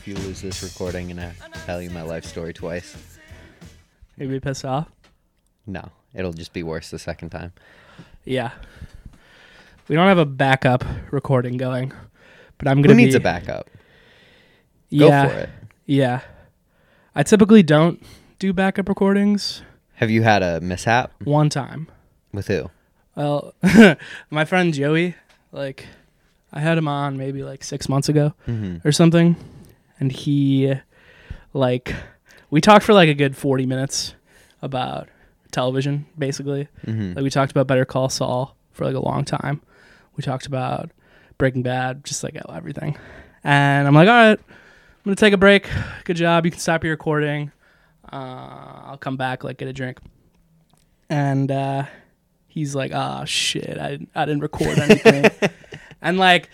if you lose this recording and I tell you my life story twice, You be pissed off? no, it'll just be worse the second time. Yeah. We don't have a backup recording going, but I'm gonna Who needs be, a backup? Go Yeah, for it. yeah. I typically don't do backup recordings. Have you had a mishap One time, with who? well, my friend Joey, like, I had him on maybe like six months ago Mm-hmm. or something, and he, like, we talked for like a good forty minutes about television, basically. Mm-hmm. Like we talked about Better Call Saul for like a long time. We talked about Breaking Bad, just like everything. And I'm like, all right, I'm gonna take a break. Good job. You can stop your recording. Uh, I'll come back, like get a drink. And uh, he's like, oh shit, I I didn't record anything. and like,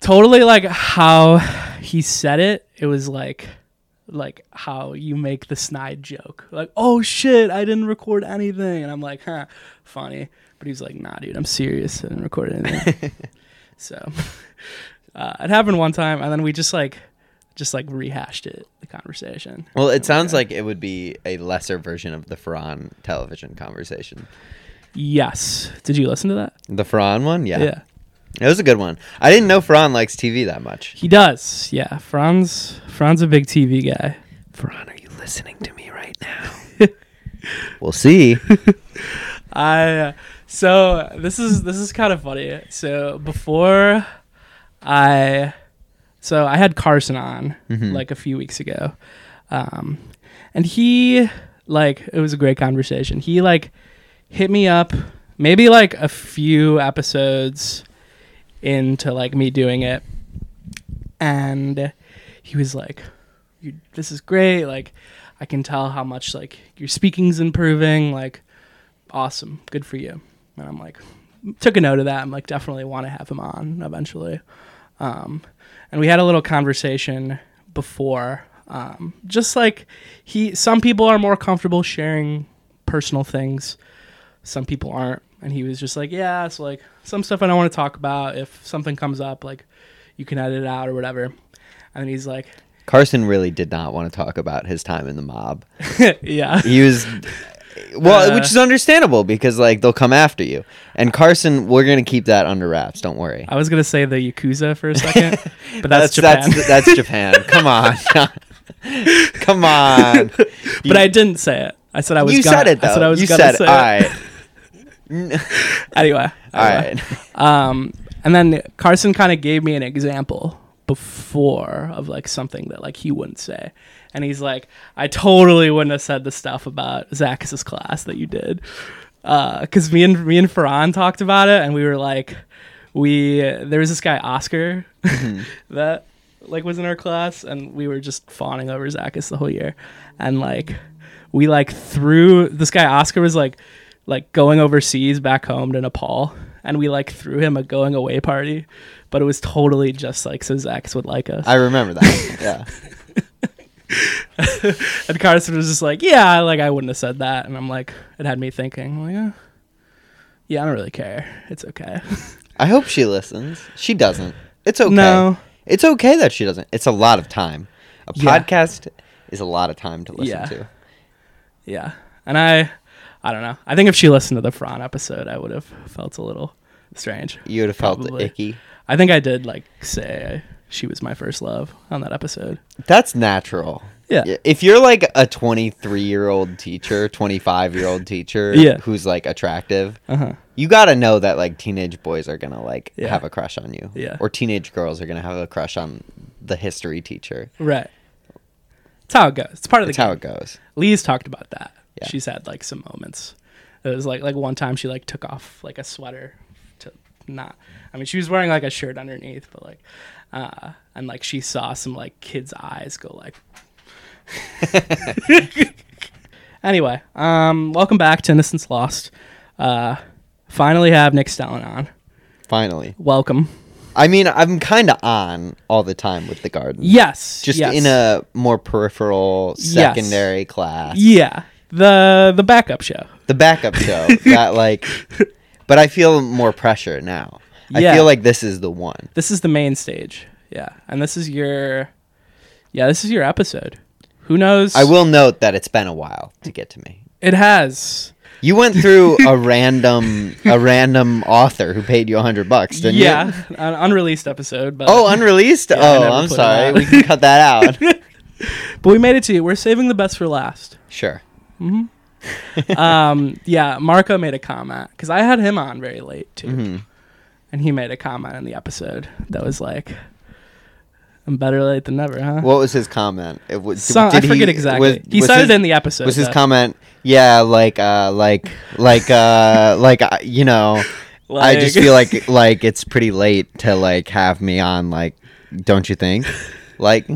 totally like how he said it. It was like like how you make the snide joke. Like, oh shit, I didn't record anything. And I'm like, huh, funny. But he's like, nah, dude, I'm serious. I didn't record anything. so uh, it happened one time, and then we just like, just like rehashed it, the conversation. Well, it sounds like it would be a lesser version of the Ferran television conversation. Yes. Did you listen to that? The Ferran one, yeah. Yeah. It was a good one. I didn't know Ferran likes TV that much. He does. Yeah. Franz, Franz, a big TV guy. Ferran, are you listening to me right now? we'll see. I uh, so this is this is kind of funny. So before I so I had Carson on Mhm. like a few weeks ago. Um and he like it was a great conversation. He like hit me up maybe like a few episodes into like me doing it. And he was like this is great. Like i can tell how much like your speaking's improving. Like awesome. Good for you. And i'm like took a note of that i'm like definitely want to have him on eventually. Um, and we had a little conversation before um, just like he some people are more comfortable sharing personal things. Some people aren't and he was just like yeah it's like some stuff i don't want to talk about if something comes up like you can edit it out or whatever and he's like Carson really did not want to talk about his time in the mob. yeah He was well, Uh, which is understandable because like they'll come after you. And Carson, we're gonna keep that under wraps. Don't worry. i was gonna say the yakuza for a second but that's, japan That's, that's Japan. Come on, come on. but i didn't say it i said i was you gonna, said it though. i said i was you said say all it. right. N- anyway all anyway. right. Um, and then Carson kind of gave me an example before of like something that like he wouldn't say, and he's like, I totally wouldn't have said the stuff about Zacchaeus' class that you did, because me and me and Ferran talked about it, and we were like, we there was this guy Oscar that like was in our class, and we were just fawning over Zacchaeus the whole year, and like we like threw this guy Oscar was like like going overseas back home to Nepal, and we like threw him a going away party, but it was totally just like so Zax would like us. I remember that. Yeah. and Carson was just like, yeah, like I wouldn't have said that, and I'm like, it had me thinking, like, yeah, yeah, I don't really care, it's okay. I hope she listens. She doesn't. It's okay. No, It's okay that she doesn't. It's a lot of time. A Yeah. podcast is a lot of time to listen Yeah. to. yeah, and I, I don't know. I think if she listened to the Fran episode, I would have felt a little strange. You would have felt Probably. icky. I think I did like say she was my first love on that episode. That's natural. Yeah. If you're like a 23 year old teacher, 25 year old teacher Yeah. who's like attractive, Uh huh. you got to know that like teenage boys are going to like Yeah. have a crush on you. Yeah. Or teenage girls are going to have a crush on the history teacher. Right. It's how it goes. It's part of the That's how it goes. Lee's talked about that. Yeah. She's had like some moments. It was like like one time she like took off like a sweater to not. I mean, she was wearing like a shirt underneath, but like, uh, and like she saw some like kids' eyes go like. anyway, um, welcome back to Innocence Lost. Uh, finally have Nick Stellon on. Finally. Welcome. I mean, I'm kind of on all the time with the garden. Yes. Just yes. in a more peripheral Yes. secondary class. yeah the the backup show. The backup show that like but I feel more pressure now. I Yeah. feel like this is the one. This is the main stage. Yeah, and this is your, yeah, this is your episode. Who knows? I will note that it's been a while to get to me. It has. You went through a random a random author who paid you a hundred bucks, didn't yeah, you? an unreleased episode. But Oh, unreleased. Yeah, oh, I'm sorry. We can cut that out. but we made it to you. We're saving the best for last. sure. um, yeah, Marco made a comment because I had him on very late too, Mhm. and he made a comment in the episode that was like, "I'm better late than never, huh?" What was his comment? It was, Some, I forget exactly. he said his, it in the episode. Was his though. comment? Yeah, like, uh, like, like, uh, like, uh, you know, I just feel like, like it's pretty late to like have me on. Like, don't you think? Like,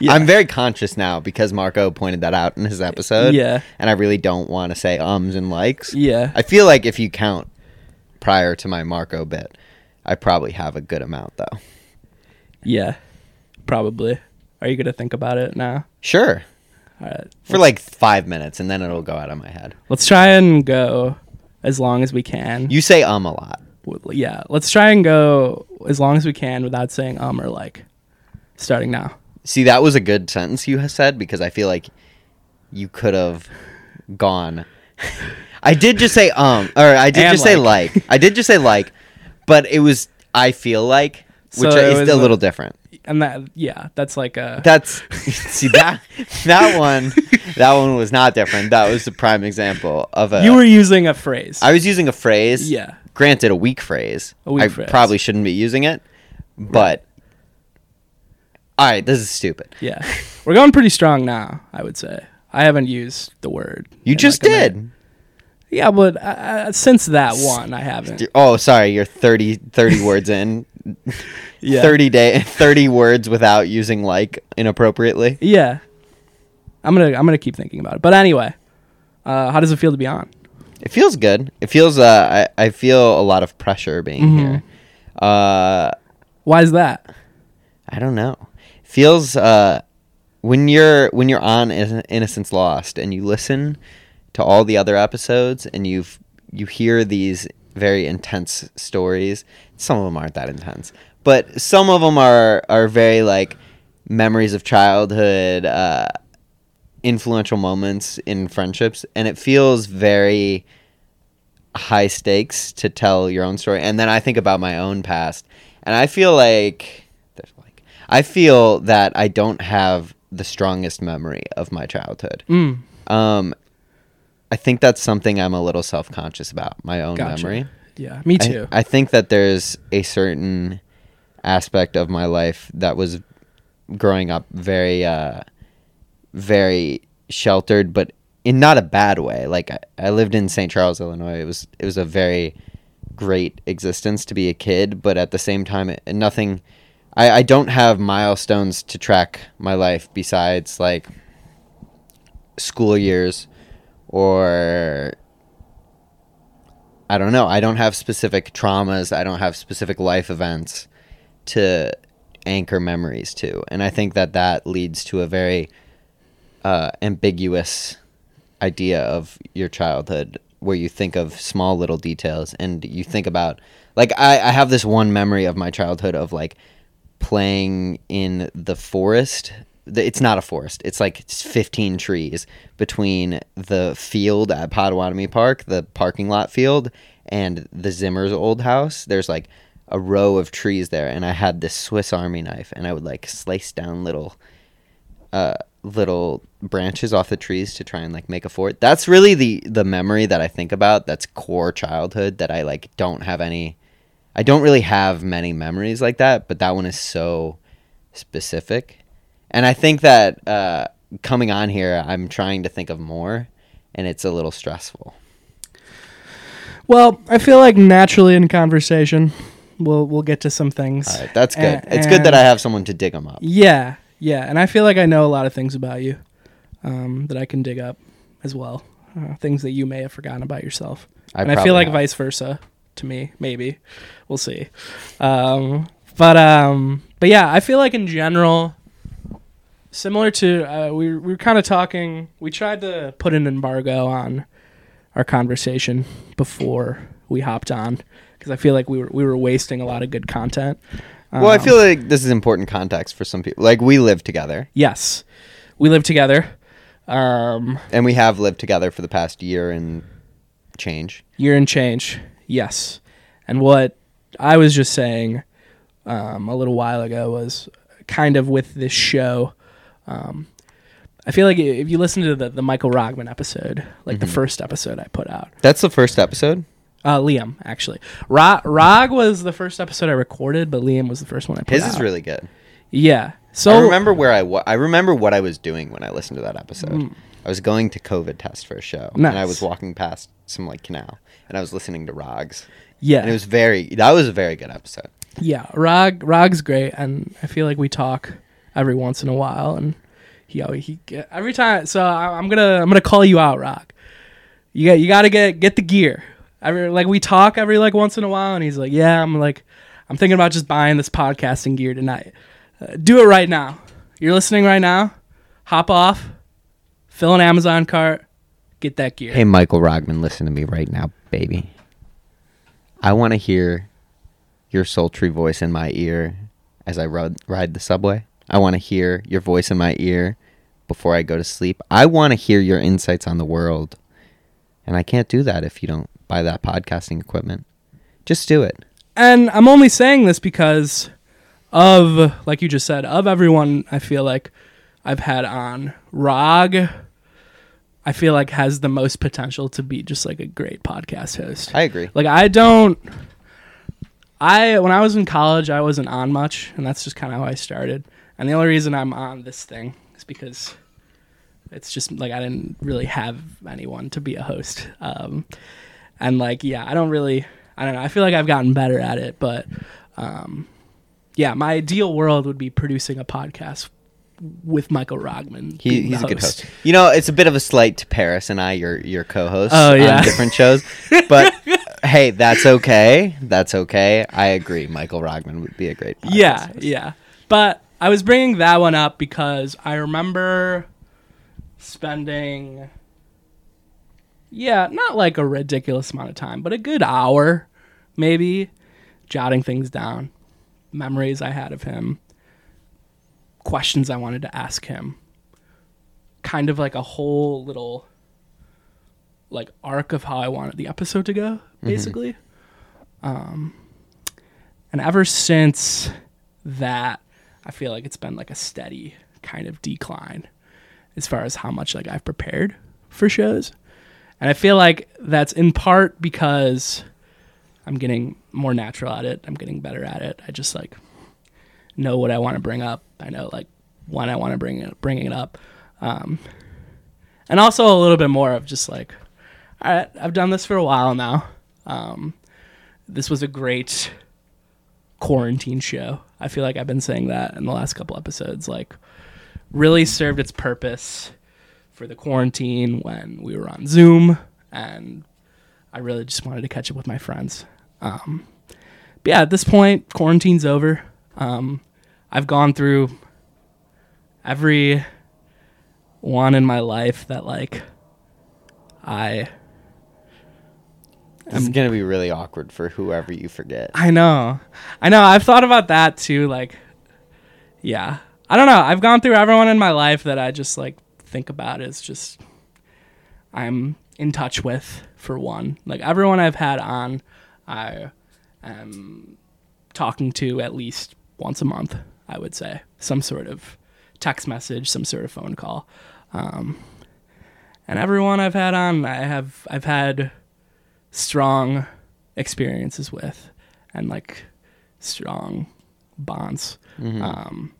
Yeah. I'm very conscious now because Marco pointed that out in his episode. Yeah. and I really don't want to say ums and likes. Yeah. I feel like if you count prior to my Marco bit, I probably have a good amount though. Yeah. Probably. Are you gonna think about it now? Sure, All right. for like five minutes, and then it'll go out of my head. Let's try and go as long as we can. You say um a lot. Yeah. Let's try and go as long as we can without saying um or like. Starting now. See, that was a good sentence you said because I feel like you could have gone. I did just say um, or I did And just say like. like. I did just say like, but it was I feel like, which So is a like- little different. And that yeah, that's like a That's see that that one that one was not different. That was the prime example of a. you were using a phrase. I was using a phrase. yeah. Granted, a weak phrase. A weak I phrase. probably shouldn't be using it, but. All right, this is stupid. Yeah. We're going pretty strong now, I would say. I haven't used the word. You just like, did. Yeah, but uh, uh, since that one, I haven't. Oh, sorry, you're 30, 30 words in. Yeah. 30 day 30 words without using like inappropriately. Yeah. I'm gonna I'm gonna keep thinking about it. But anyway, uh, how does it feel to be on? It feels good. It feels uh I, I feel a lot of pressure being Mhm. here. Uh Why is that? I don't know. Feels uh when you're when you're on Innocence Lost and you listen to all the other episodes and you've you hear these very intense stories. Some of them aren't that intense, but some of them are are very like memories of childhood, uh, influential moments in friendships, and it feels very high stakes to tell your own story. And then I think about my own past, and I feel like I feel that I don't have the strongest memory of my childhood. Mm. Um, I think that's something I'm a little self conscious about my own Gotcha. memory. Yeah, me I- too. I, think that there's a certain aspect of my life that was growing up very, uh, very sheltered, but in not a bad way. Like I, I lived in St. Charles, Illinois. It was it was a very great existence to be a kid, but at the same time, it, nothing. I, I don't have milestones to track my life besides like school years or I don't know. I don't have specific traumas. I don't have specific life events to anchor memories to, and I think that that leads to a very uh, ambiguous idea of your childhood, where you think of small little details, and you think about like I, I have this one memory of my childhood of like playing in the forest. It's not a forest. It's like it's 15 trees between the field at Pottawatomie Park, the parking lot field, and the Zimmer's old house. There's like a row of trees there, and I had this Swiss Army knife, and I would like slice down little, uh, little branches off the trees to try and like make a fort. That's really the the memory that I think about. That's core childhood that I like don't have any. I don't really have many memories like that, but that one is so specific. And I think that uh, coming on here, I'm trying to think of more, and it's a little stressful. well, I feel like naturally in conversation, we'll we'll get to some things. All right, that's good. A- it's good that I have someone to dig them up. Yeah, yeah, and I feel like I know a lot of things about you um, that I can dig up as well. Uh, things that you may have forgotten about yourself, I and I feel like have. vice versa to me. Maybe we'll see. Um, but um, but yeah, I feel like in general, similar to uh, we we were kind of talking. We tried to put an embargo on our conversation before we hopped on because I feel like we were we were wasting a lot of good content. Well, I Um, feel like this is important context for some people. Like we live together, yes, we live together. Um, and we have lived together for the past year and change. year and change. Yes, and what I was just saying um, a little while ago was kind of with this show. Um, I feel like if you listen to the, the Michael Rogman episode, like the Mhm. first episode I put out, That's the first episode. uh, Liam actually, Rog, Rog was the first episode I recorded, but Liam was the first one I put His out. is really good. yeah. So I remember where I wa- I remember what I was doing when I listened to that episode. Mm. I was going to COVID test for a show, and I was walking past some like canal, and I was listening to Rogs, yeah, and it was very that was a very good episode. Yeah, Rog Rog's great, and I feel like we talk every once in a while, and he always he every time. So I, I'm gonna I'm gonna call you out, Rog. You got you got to get get the gear. Every like we talk every like once in a while, and he's like, yeah, I'm like I'm thinking about just buying this podcasting gear tonight. Uh, do it right now. You're listening right now. Hop off, fill an Amazon cart, get that gear. Hey, Michael Rogman, listen to me right now, baby. I want to hear your sultry voice in my ear as I ride, ride the subway. I want to hear your voice in my ear before I go to sleep. I want to hear your insights on the world. And I can't do that if you don't buy that podcasting equipment. Just do it. And I'm only saying this because of, like you just said, of everyone I feel like I've had on, Rog, I feel like has the most potential to be just like a great podcast host. I agree. Like I don't I when I was in college I wasn't on much and that's just kind of how I started. And the only reason I'm on this thing is because it's just like I didn't really have anyone to be a host. Um and like yeah, I don't really I don't know. I feel like I've gotten better at it, but um yeah, my ideal world would be producing a podcast with Michael Rogman. He, he's a good host. You know, it's a bit of a slight to Paris and I, your your co-hosts Oh, yeah. on different shows. But hey, that's okay. That's okay. I agree. Michael Rogman would be a great. Yeah, host. yeah. But I was bringing that one up because I remember spending, yeah, not like a ridiculous amount of time, but a good hour, maybe, jotting things down, memories I had of him, questions I wanted to ask him, kind of like a whole little like arc of how I wanted the episode to go, basically. Um, and ever since that, I feel like it's been like a steady kind of decline as far as how much like I've prepared for shows. And I feel like that's in part because I'm getting more natural at it. I'm getting better at it. I just like know what I want to bring up. I know like when I want to bring it bringing it up. Um, and also a little bit more of just like all right, I've done this for a while now. Um, this was a great quarantine show. I feel like I've been saying that in the last couple episodes. Like, really served its purpose for the quarantine when we were on Zoom, and I really just wanted to catch up with my friends. Um, but yeah, at this point, quarantine's over. Um, I've gone through every one in my life that like I This is gonna be really awkward for whoever you forget. I know. I know. I've thought about that too. Like, yeah. I don't know. I've gone through everyone in my life that I just like think about as just I'm in touch with for one. Like everyone I've had on, I am talking to at least once a month. I would say some sort of text message, some sort of phone call. Um, and everyone I've had on, I have I've had strong experiences with and like strong bonds. Mhm. Um,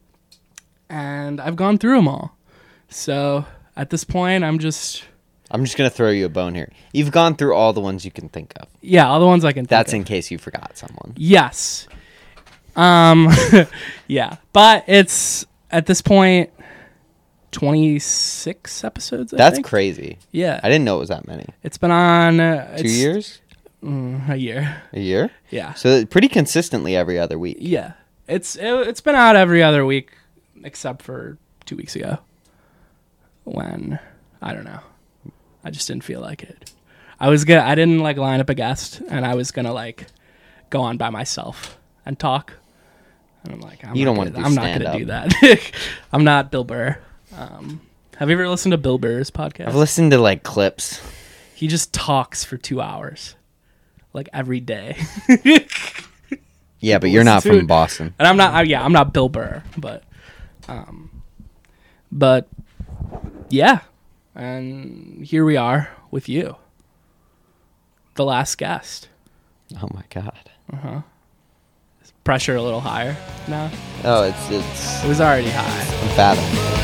and I've gone through them all. So at this point, I'm just, I'm just gonna throw you a bone here. You've gone through all the ones you can think of. yeah, all the ones I can think That's of. in case you forgot someone. Yes. Um, yeah, but it's at this point, 26 episodes. I That's think? crazy. Yeah. I didn't know it was that many. It's been on uh, Two years? Mm, a year. A year? Yeah. So pretty consistently every other week. Yeah, it's it, it's been out every other week, except for two weeks ago, when I don't know, I just didn't feel like it. I was gonna, I didn't like line up a guest, and I was gonna like go on by myself and talk, And I'm like, I'm You not don't wanna gonna- do I'm not going to do that. I'm not Bill Burr. Um, have you ever listened to Bill Burr's podcast? I've listened to like clips. he just talks for two hours, like every day. Yeah, but you're not from it. Boston. and I'm not. I, yeah, I'm not Bill Burr, but, um, but, yeah, and here we are with you, the last guest. Oh my god. Pressure a little higher now. Oh, it's it's It was already high. unfathomable.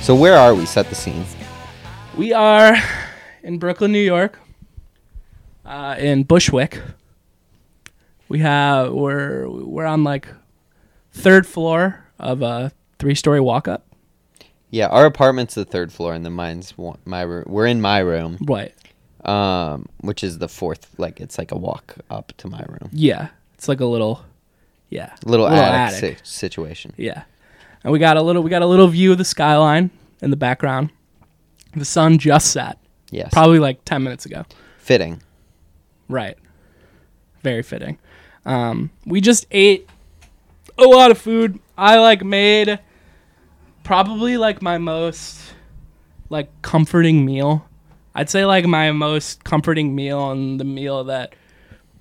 So where are we? Set the scene. We are in Brooklyn, New York, uh, in Bushwick. We have we're we're on like third floor of a three story walk up. Yeah, our apartment's the third floor, and the mine's one, my room. We're in my room, Right. um, which is the fourth. Like it's like a walk up to my room. Yeah. It's like a little yeah. Little, attic, si- situation. Yeah. And we got a little we got a little view of the skyline in the background. The sun just set. Yes, Probably like ten minutes ago. fitting. Right. Very fitting. Um, we just ate a lot of food. I like made probably like my most like comforting meal. I'd say like my most comforting meal and the meal that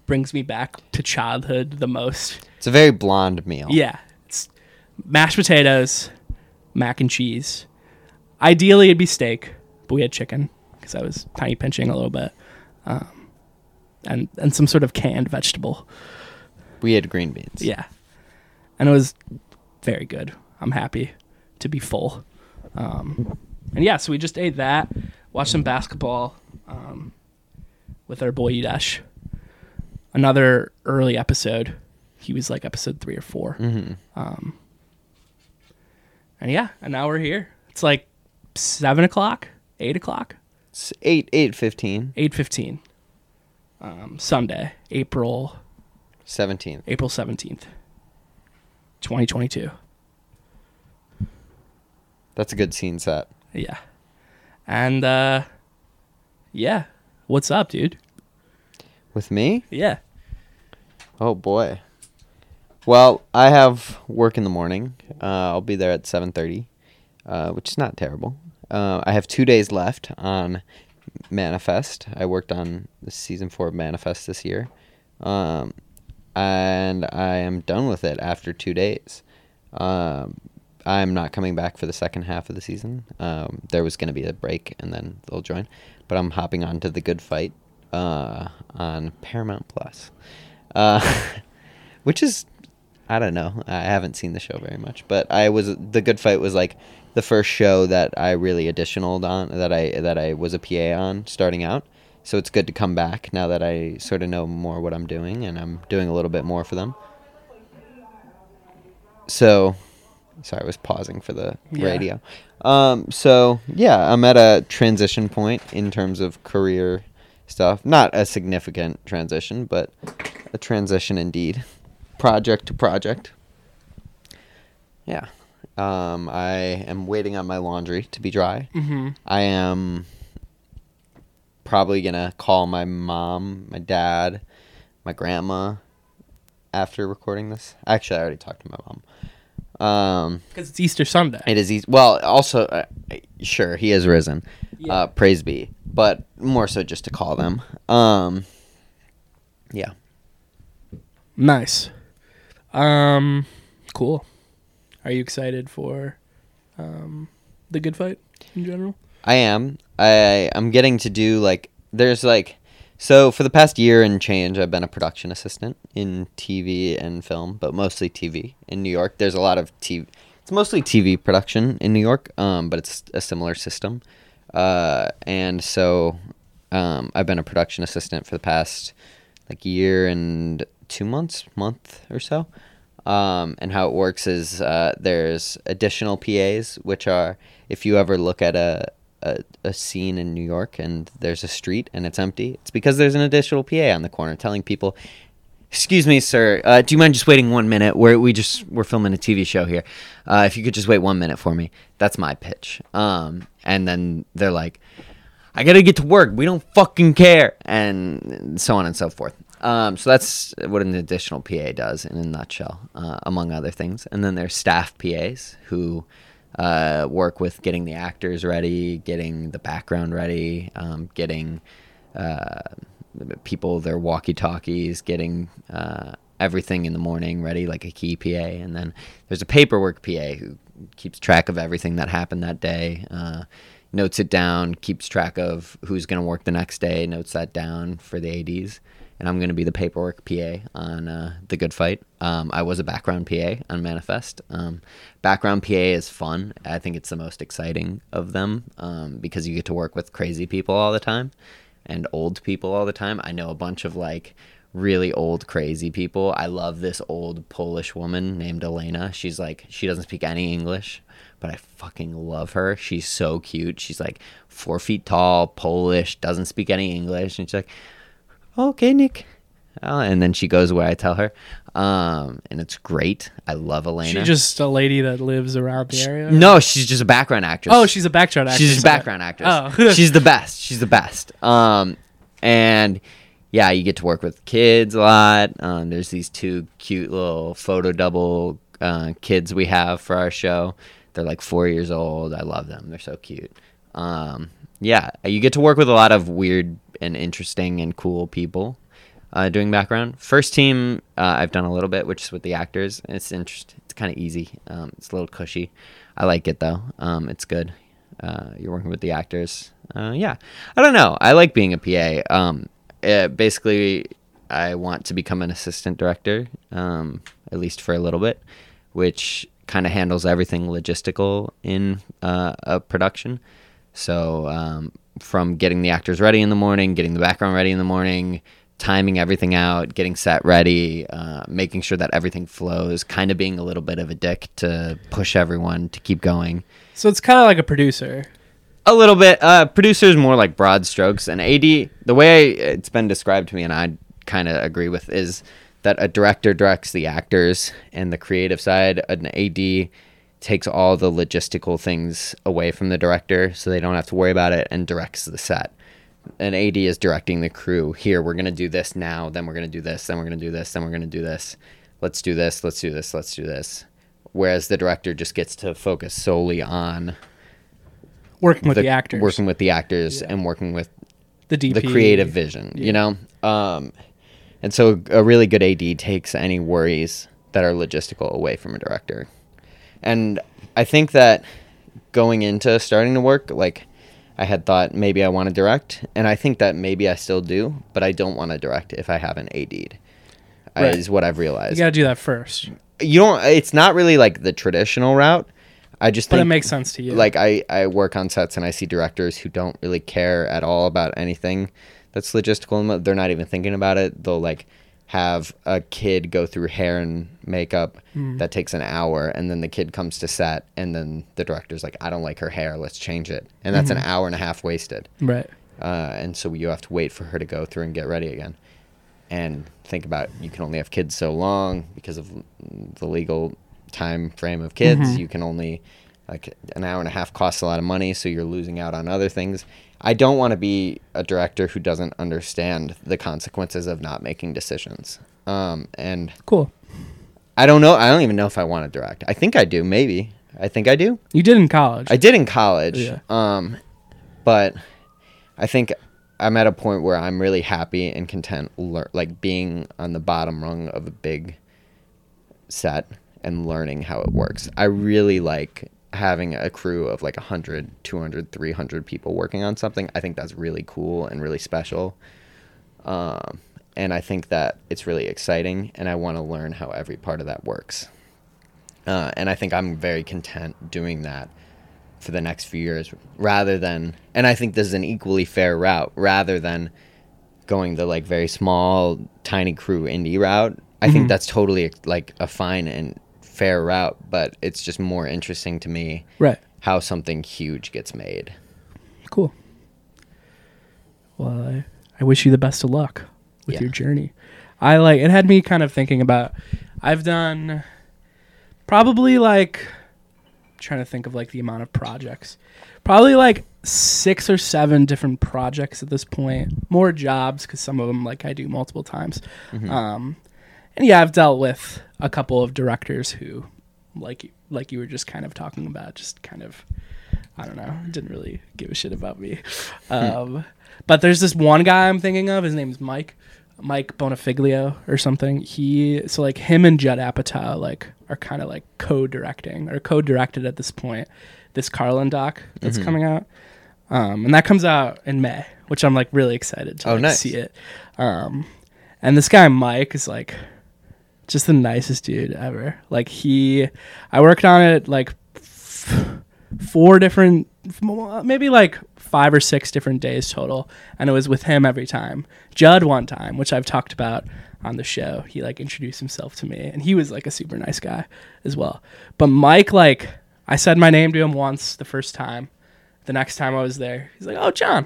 brings me back to childhood the most. It's a very blonde meal. Yeah, mashed potatoes, mac and cheese. Ideally, it'd be steak, but we had chicken because I was tiny pinching a little bit, um, and and some sort of canned vegetable. we had green beans. Yeah, and it was very good. I'm happy to be full, um, and yeah, so we just ate that, watched some basketball um, with our boy Udesh. Another early episode. He was like episode three or 4 hmm um, and yeah, and now we're here. It's like seven o'clock, eight o'clock, It's eight eight fifteen. eight fifteen. Um, Sunday, April Seventeen. April seventeenth, twenty twenty two. That's a good scene set. Yeah, and uh, yeah, what's up, dude? With me? Yeah, Oh boy. Well, I have work in the morning. Uh, I'll be there at seven thirty, uh, which is not terrible. Uh, I have two days left on Manifest. I worked on the season four of Manifest this year, um, and I am done with it after two days. Um, I'm not coming back for the second half of the season. Um, there was going to be a break, and then they'll join. But I'm hopping on to the Good Fight uh, on Paramount Plus, uh, which is I don't know. I haven't seen the show very much, but I was the Good Fight was like the first show that I really additionaled on that I that I was a PA on starting out. So it's good to come back now that I sort of know more what I'm doing and I'm doing a little bit more for them. So, sorry, I was pausing for the Yeah. radio. Um, so yeah, I'm at a transition point in terms of career stuff. Not a significant transition, but a transition indeed. Project to project. Yeah. Um, I am waiting on my laundry to be dry. mm-hmm. I am probably gonna call my mom, my dad, my grandma after recording this. Actually, I already talked to my mom. Um, because it's Easter Sunday. it is easy. Well, also, uh, sure, he has risen. Yeah. Uh, praise be. But more so just to call them. Um, yeah. Nice. Um, cool. Are you excited for um the good fight in general? I am. I I'm getting to do like there's like so for the past year and change I've been a production assistant in TV and film, but mostly TV in New York. There's a lot of TV. It's mostly TV production in New York, um, but it's a similar system. Uh, and so um, I've been a production assistant for the past like year and two months, month or so. Um, and how it works is uh, there's additional PAs, which are if you ever look at a, a a scene in New York and there's a street and it's empty, it's because there's an additional PA on the corner telling people, "Excuse me, sir, uh, do you mind just waiting one minute? We're we just we're filming a TV show here. Uh, if you could just wait one minute for me." That's my pitch. Um, and then they're like, "I gotta get to work. We don't fucking care," and so on and so forth. Um, so that's what an additional PA does in a nutshell, uh, among other things. And then there's staff PAs who uh, work with getting the actors ready, getting the background ready, um, getting uh, people their walkie talkies, getting uh, everything in the morning ready, like a key PA. And then there's a paperwork PA who keeps track of everything that happened that day. Notes it down, keeps track of who's going to work the next day, notes that down for the ADs and I'm going to be the paperwork PA on uh, The Good Fight. Um, I was a background PA on Manifest. Um, background PA is fun. I think it's the most exciting of them um, because you get to work with crazy people all the time and old people all the time. I know a bunch of like really old crazy people. I love this old Polish woman named Elena. She's like she doesn't speak any English, but I fucking love her. She's so cute. She's like four feet tall, Polish, doesn't speak any English, and she's like okay, Nick. Uh, and then she goes where I tell her. Um, and it's great. I love Elena. She's just a lady that lives around the area. no, she's just a background actress. Oh, she's a background actress. she's just a background actress. Oh. she's the best. She's the best. Um, and yeah, you get to work with kids a lot. Um, there's these two cute little photo double uh, kids we have for our show. They're like four years old. I love them. They're so cute. Um, yeah, you get to work with a lot of weird and interesting and cool people uh, doing background. First team, uh, I've done a little bit, which is with the actors. It's interesting. It's kind of easy. Um, it's a little cushy. I like it though. Um, it's good. Uh, you're working with the actors. Uh, yeah, I don't know. I like being a PA. Um, it, basically, I want to become an assistant director, um, at least for a little bit, which kind of handles everything logistical in uh, a production. So um, from getting the actors ready in the morning, getting the background ready in the morning, timing everything out, getting set ready, uh, making sure that everything flows, kind of being a little bit of a dick to push everyone to keep going. So it's kind of like a producer. A little bit. Uh, producers more like broad strokes, and AD. The way it's been described to me, and I kind of agree with, is that a director directs the actors, and the creative side, an AD takes all the logistical things away from the director so they don't have to worry about it and directs the set. An AD is directing the crew. Here, we're going to do this now, then we're going to do this, then we're going to do this, then we're going to do this. Let's do this, let's do this, let's do this. Whereas the director just gets to focus solely on Working with the, actors. working with the actors Yeah. and working with the DP. the creative vision, you know? Um, and so a really good AD takes any worries that are logistical away from a director. And I think that going into starting to work, like I had thought maybe I want to direct, and I think that maybe I still do, but I don't want to direct if I haven't AD'd. Right. Is what I've realized. You got to do that first. you don't. It's not really like the traditional route. I just But think it makes sense to you. like I, I work on sets and I see directors who don't really care at all about anything that's logistical. and They're not even thinking about it. They'll like have a kid go through hair and makeup Hmm. that takes an hour and then the kid comes to set and then the director's like, I don't like her hair, let's change it. And that's Mm-hmm. an hour and a half wasted. right. Uh, and so you have to wait for her to go through and get ready again. And think about you can only have kids so long because of the legal time frame of kids. Mhm. You can only like an hour and a half costs a lot of money, so you're losing out on other things. I don't want to be a director who doesn't understand the consequences of not making decisions. Um, and Cool. I don't know. I don't even know if I want to direct. I think I do. Maybe I think I do. You did in college. I did in college. Yeah. Um, but I think I'm at a point where I'm really happy and content, lear- like being on the bottom rung of a big set and learning how it works. I really like having a crew of like 100, 200, 300 people working on something. I think that's really cool and really special. Um, and I think that it's really exciting, and I want to learn how every part of that works. Uh, and I think I'm very content doing that for the next few years rather than, and I think this is an equally fair route rather than going the like very small, tiny crew indie route. I think that's totally like a fine and fair route, but it's just more interesting to me Right. how something huge gets made. Cool. Well, I, I wish you the best of luck with Yeah. your journey. I like it had me kind of thinking about I've done probably like trying to think of like the amount of projects. Probably like 6 or 7 different projects at this point. More jobs cuz some of them like I do multiple times. Um and yeah, I've dealt with a couple of directors who like like you were just kind of talking about just kind of I don't know, didn't really give a shit about me. Um, but there's this one guy I'm thinking of. His name's Mike, Mike Bonfiglio or something. He so like him and Judd Apatow like are kind of like co-directing or co-directed at this point. This Carlin doc that's coming out, um, and that comes out in May, which I'm like really excited to Oh, like, nice. see it. Um, and this guy Mike is like just the nicest dude ever. Like he, I worked on it like f- four different, maybe like five or six different days total, and it was with him every time. Judd one time, which I've talked about on the show, he like introduced himself to me, and he was like a super nice guy as well. But Mike, like, I said my name to him once the first time. The next time I was there, he's like, "Oh, Jon."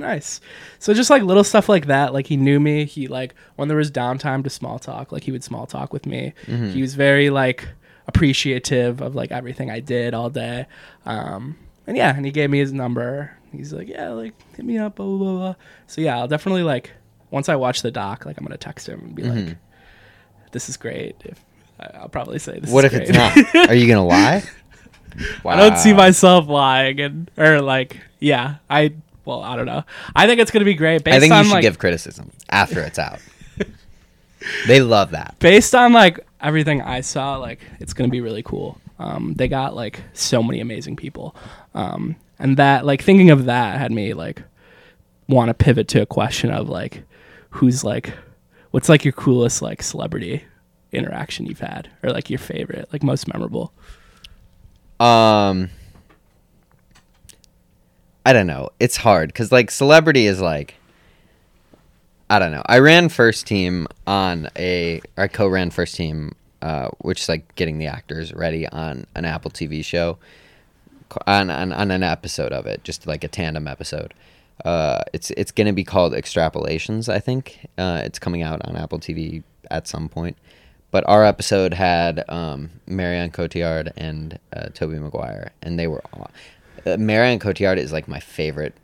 Nice. So just like little stuff like that. Like he knew me. He like when there was downtime to small talk, like he would small talk with me. He was very like appreciative of like everything I did all day. Um, and yeah, and he gave me his number. He's like, yeah, like hit me up, blah blah blah. blah. So yeah, I'll definitely like once I watch the doc, like I'm gonna text him and be like, this is great. If I'll probably say this. What if it's not? Are you gonna lie? Wow. I don't see myself lying and or like yeah, I well, I don't know. I think it's gonna be great based I think you on should like give criticism after it's out. they love that. based on like everything I saw, like it's gonna be really cool. Um, they got like so many amazing people, um, and that like thinking of that had me like want to pivot to a question of like who's like what's like your coolest like celebrity interaction you've had or like your favorite like most memorable. Um, I don't know. It's hard because like celebrity is like, I don't know. I ran first team on a, I co-ran first team, uh, which is like getting the actors ready on an Apple TV show, on on, on an episode of it, just like a tandem episode. Uh, it's it's gonna be called Extrapolations. I think uh, it's coming out on Apple TV at some point. But our episode had um, Marion Cotillard and uh, Tobey Maguire, and they were. aw- Uh, Marion Cotillard is like my favorite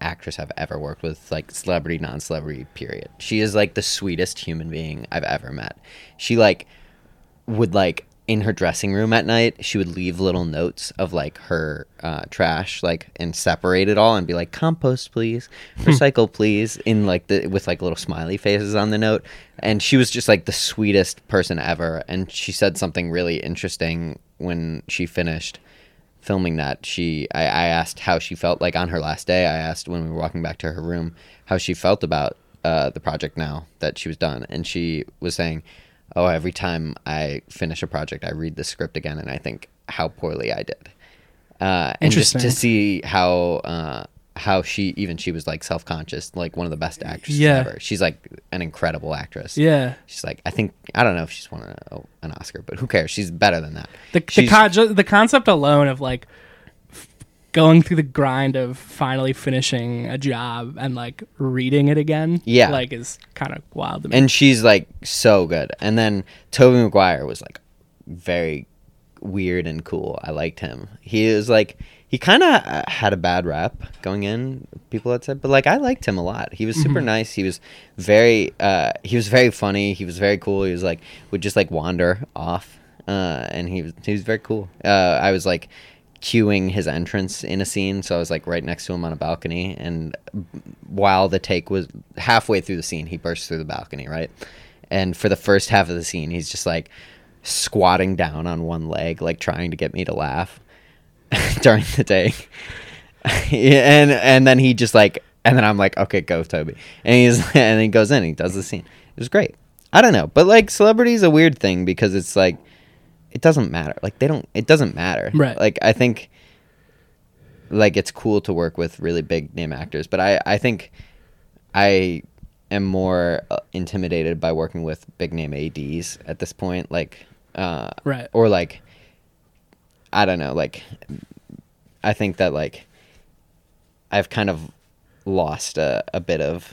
actress I've ever worked with, like celebrity, non-celebrity. Period. She is like the sweetest human being I've ever met. She like would like in her dressing room at night she would leave little notes of like her uh, trash like and separate it all and be like compost please recycle please in like the with like little smiley faces on the note and she was just like the sweetest person ever and she said something really interesting when she finished filming that she I, I asked how she felt like on her last day i asked when we were walking back to her room how she felt about uh, the project now that she was done. And she was saying oh every time i finish a project i read the script again and i think how poorly i did. Uh, and just to see how uh, how she even she was like self-conscious like one of the best actresses Yeah. ever she's like an incredible actress Yeah. she's like i think i don't know if she's won a, oh, an oscar but who cares she's better than that the the, con- the concept alone of like f- going through the grind of finally finishing a job and like reading it again Yeah. like is kind of wild to me and she's like so good. And then Tobey Maguire was like very weird and cool. I liked him. He was like he kind of had a bad rap going in. People had said, but like I liked him a lot. He was super nice. He was very uh, he was very funny. He was very cool. He was like would just like wander off, uh, and he was he was very cool. Uh, I was like cueing his entrance in a scene so i was like right next to him on a balcony and while the take was halfway through the scene he burst through the balcony right and for the first half of the scene he's just like squatting down on one leg like trying to get me to laugh during the day. and and then he just like and then i'm like okay go toby. And he's and he goes in he does the scene. It was great. I don't know but like celebrity is a weird thing because it's like it doesn't matter. Like they don't it doesn't matter. Right. like i think like it's cool to work with really big name actors but i i think i am more uh, intimidated by working with big name ads at this point. Like uh Right. or like i don't know like i think that like i've kind of lost a, a bit of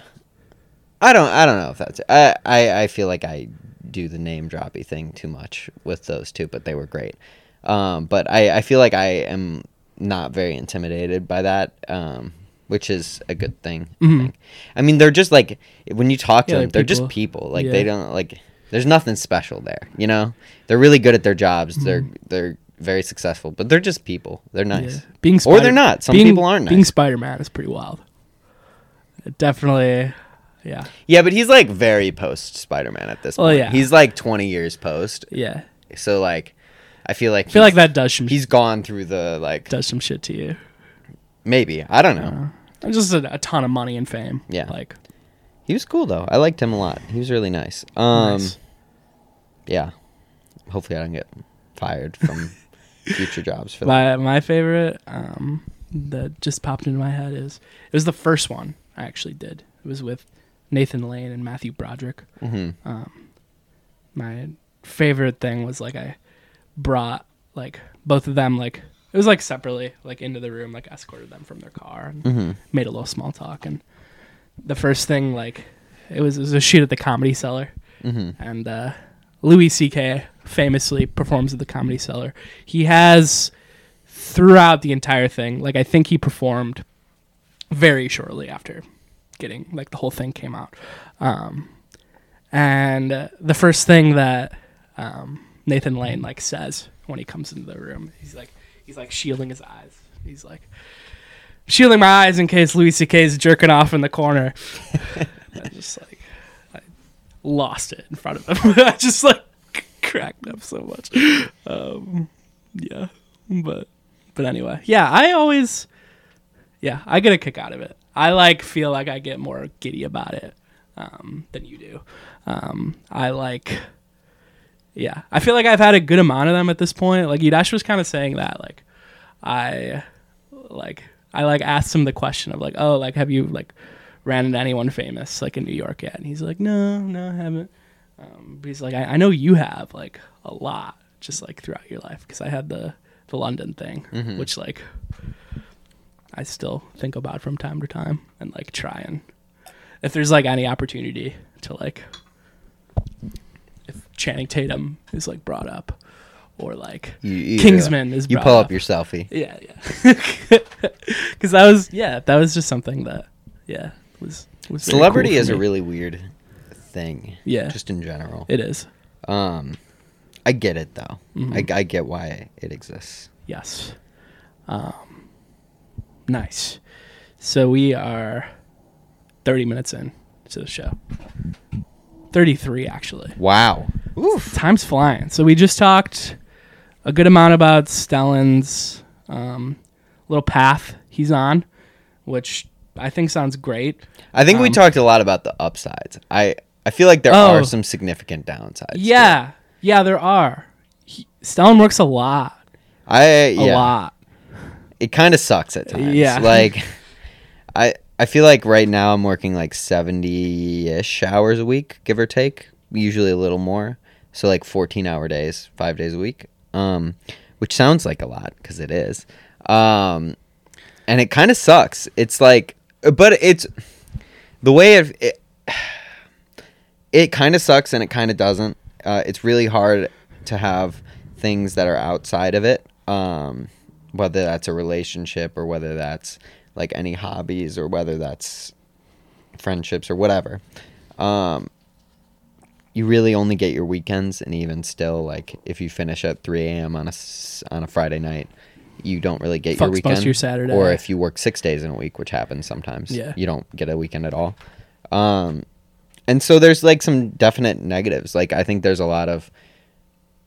i don't i don't know if that's I, I i feel like i do the name droppy thing too much with those two but they were great um but i i feel like i am not very intimidated by that um which is a good thing I, Mhm. think. I mean they're just like when you talk to Yeah, them they're they're just people. people like Yeah. they don't like there's nothing special there you know they're really good at their jobs they're Mhm. they're very successful but they're just people they're nice Yeah. Being Or they're not. Some being- people aren't Nice. Being. Spider Man is pretty wild. It definitely, yeah, yeah but he's like very post spider-man at this Well, point yeah. he's like 20 years post yeah. so like i feel like I feel like that does some he's gone through the like does some shit to you. maybe i don't know Uh, and just a, a ton of money and fame. Yeah. like he was cool though i liked him a lot he was really nice um nice. Yeah. Hopefully i don't get fired from future jobs for that. My my favorite um, that just popped into my head is it was the first one I actually did. It was with Nathan Lane and Matthew Broderick. hmm Um, my favorite thing was like I brought like both of them like it was like separately like into the room like escorted them from their car and hmm made a little small talk. And the first thing like it was it was a shoot at the comedy cellar. Hmm and uh, Louis C.K. famously performs at the Comedy Cellar. He has throughout the entire thing, like I think he performed very shortly after getting like the whole thing came out, um, and uh, the first thing that um, Nathan Lane like says when he comes into the room, he's like he's like shielding his eyes. He's like shielding my eyes in case Louis C.K. is jerking off in the corner. Just like lost it in front of him. I just like cracked up so much. Um, yeah, but but anyway, yeah. I always, yeah, I get a kick out of it. I like feel like I get more giddy about it um, than you do. Um, I like, yeah, I feel like I've had a good amount of them at this point. Like Yudash was kind of saying that, like I like I like asked him the question of like, oh, like have you like ran into anyone famous like in New York yet? And he's like, no, no, I haven't. Um, but he's like, I, I know you have like a lot, just like throughout your life, because I had the the London thing, Mhm. which like I still think about from time to time, and like try and if there's like any opportunity to like if Channing Tatum is like brought up, or like you, Kingsman is you pull up. up your selfie Yeah, yeah. Because that was yeah, that was just something that yeah was was celebrity cool is a really weird thing yeah just in general it is um i get it though Mhm. I, I get why it exists yes, um, nice. So we are thirty minutes in to the show. Thirty three actually. wow Oof. Time's flying. So we just talked a good amount about Stellon's um, little path he's on, which I think sounds great. i think we Um, talked a lot about the upsides i i feel like there Oh. are some significant downsides. Yeah, yeah, there are. He, Stellon works a lot, i a yeah lot. it kind of sucks at times. Yeah. Like I I feel like right now I'm working like 70ish hours a week, give or take, usually a little more. So like 14-hour days, 5 days a week. Um which sounds like a lot cuz it is. Um and it kind of sucks. It's like but it's the way it it, it kind of sucks and it kind of doesn't. Uh, it's really hard to have things that are outside of it, um, whether that's a relationship or whether that's like any hobbies or whether that's friendships or whatever. Um, you really only get your weekends, and even still, like if you finish at 3 a.m. on a on a Friday night, you don't really get your Fucks weekend. your Saturday. Or if you work six days in a week, which happens sometimes, Yeah. you don't get a weekend at all. Um, and so there's like some definite negatives. Like I think there's a lot of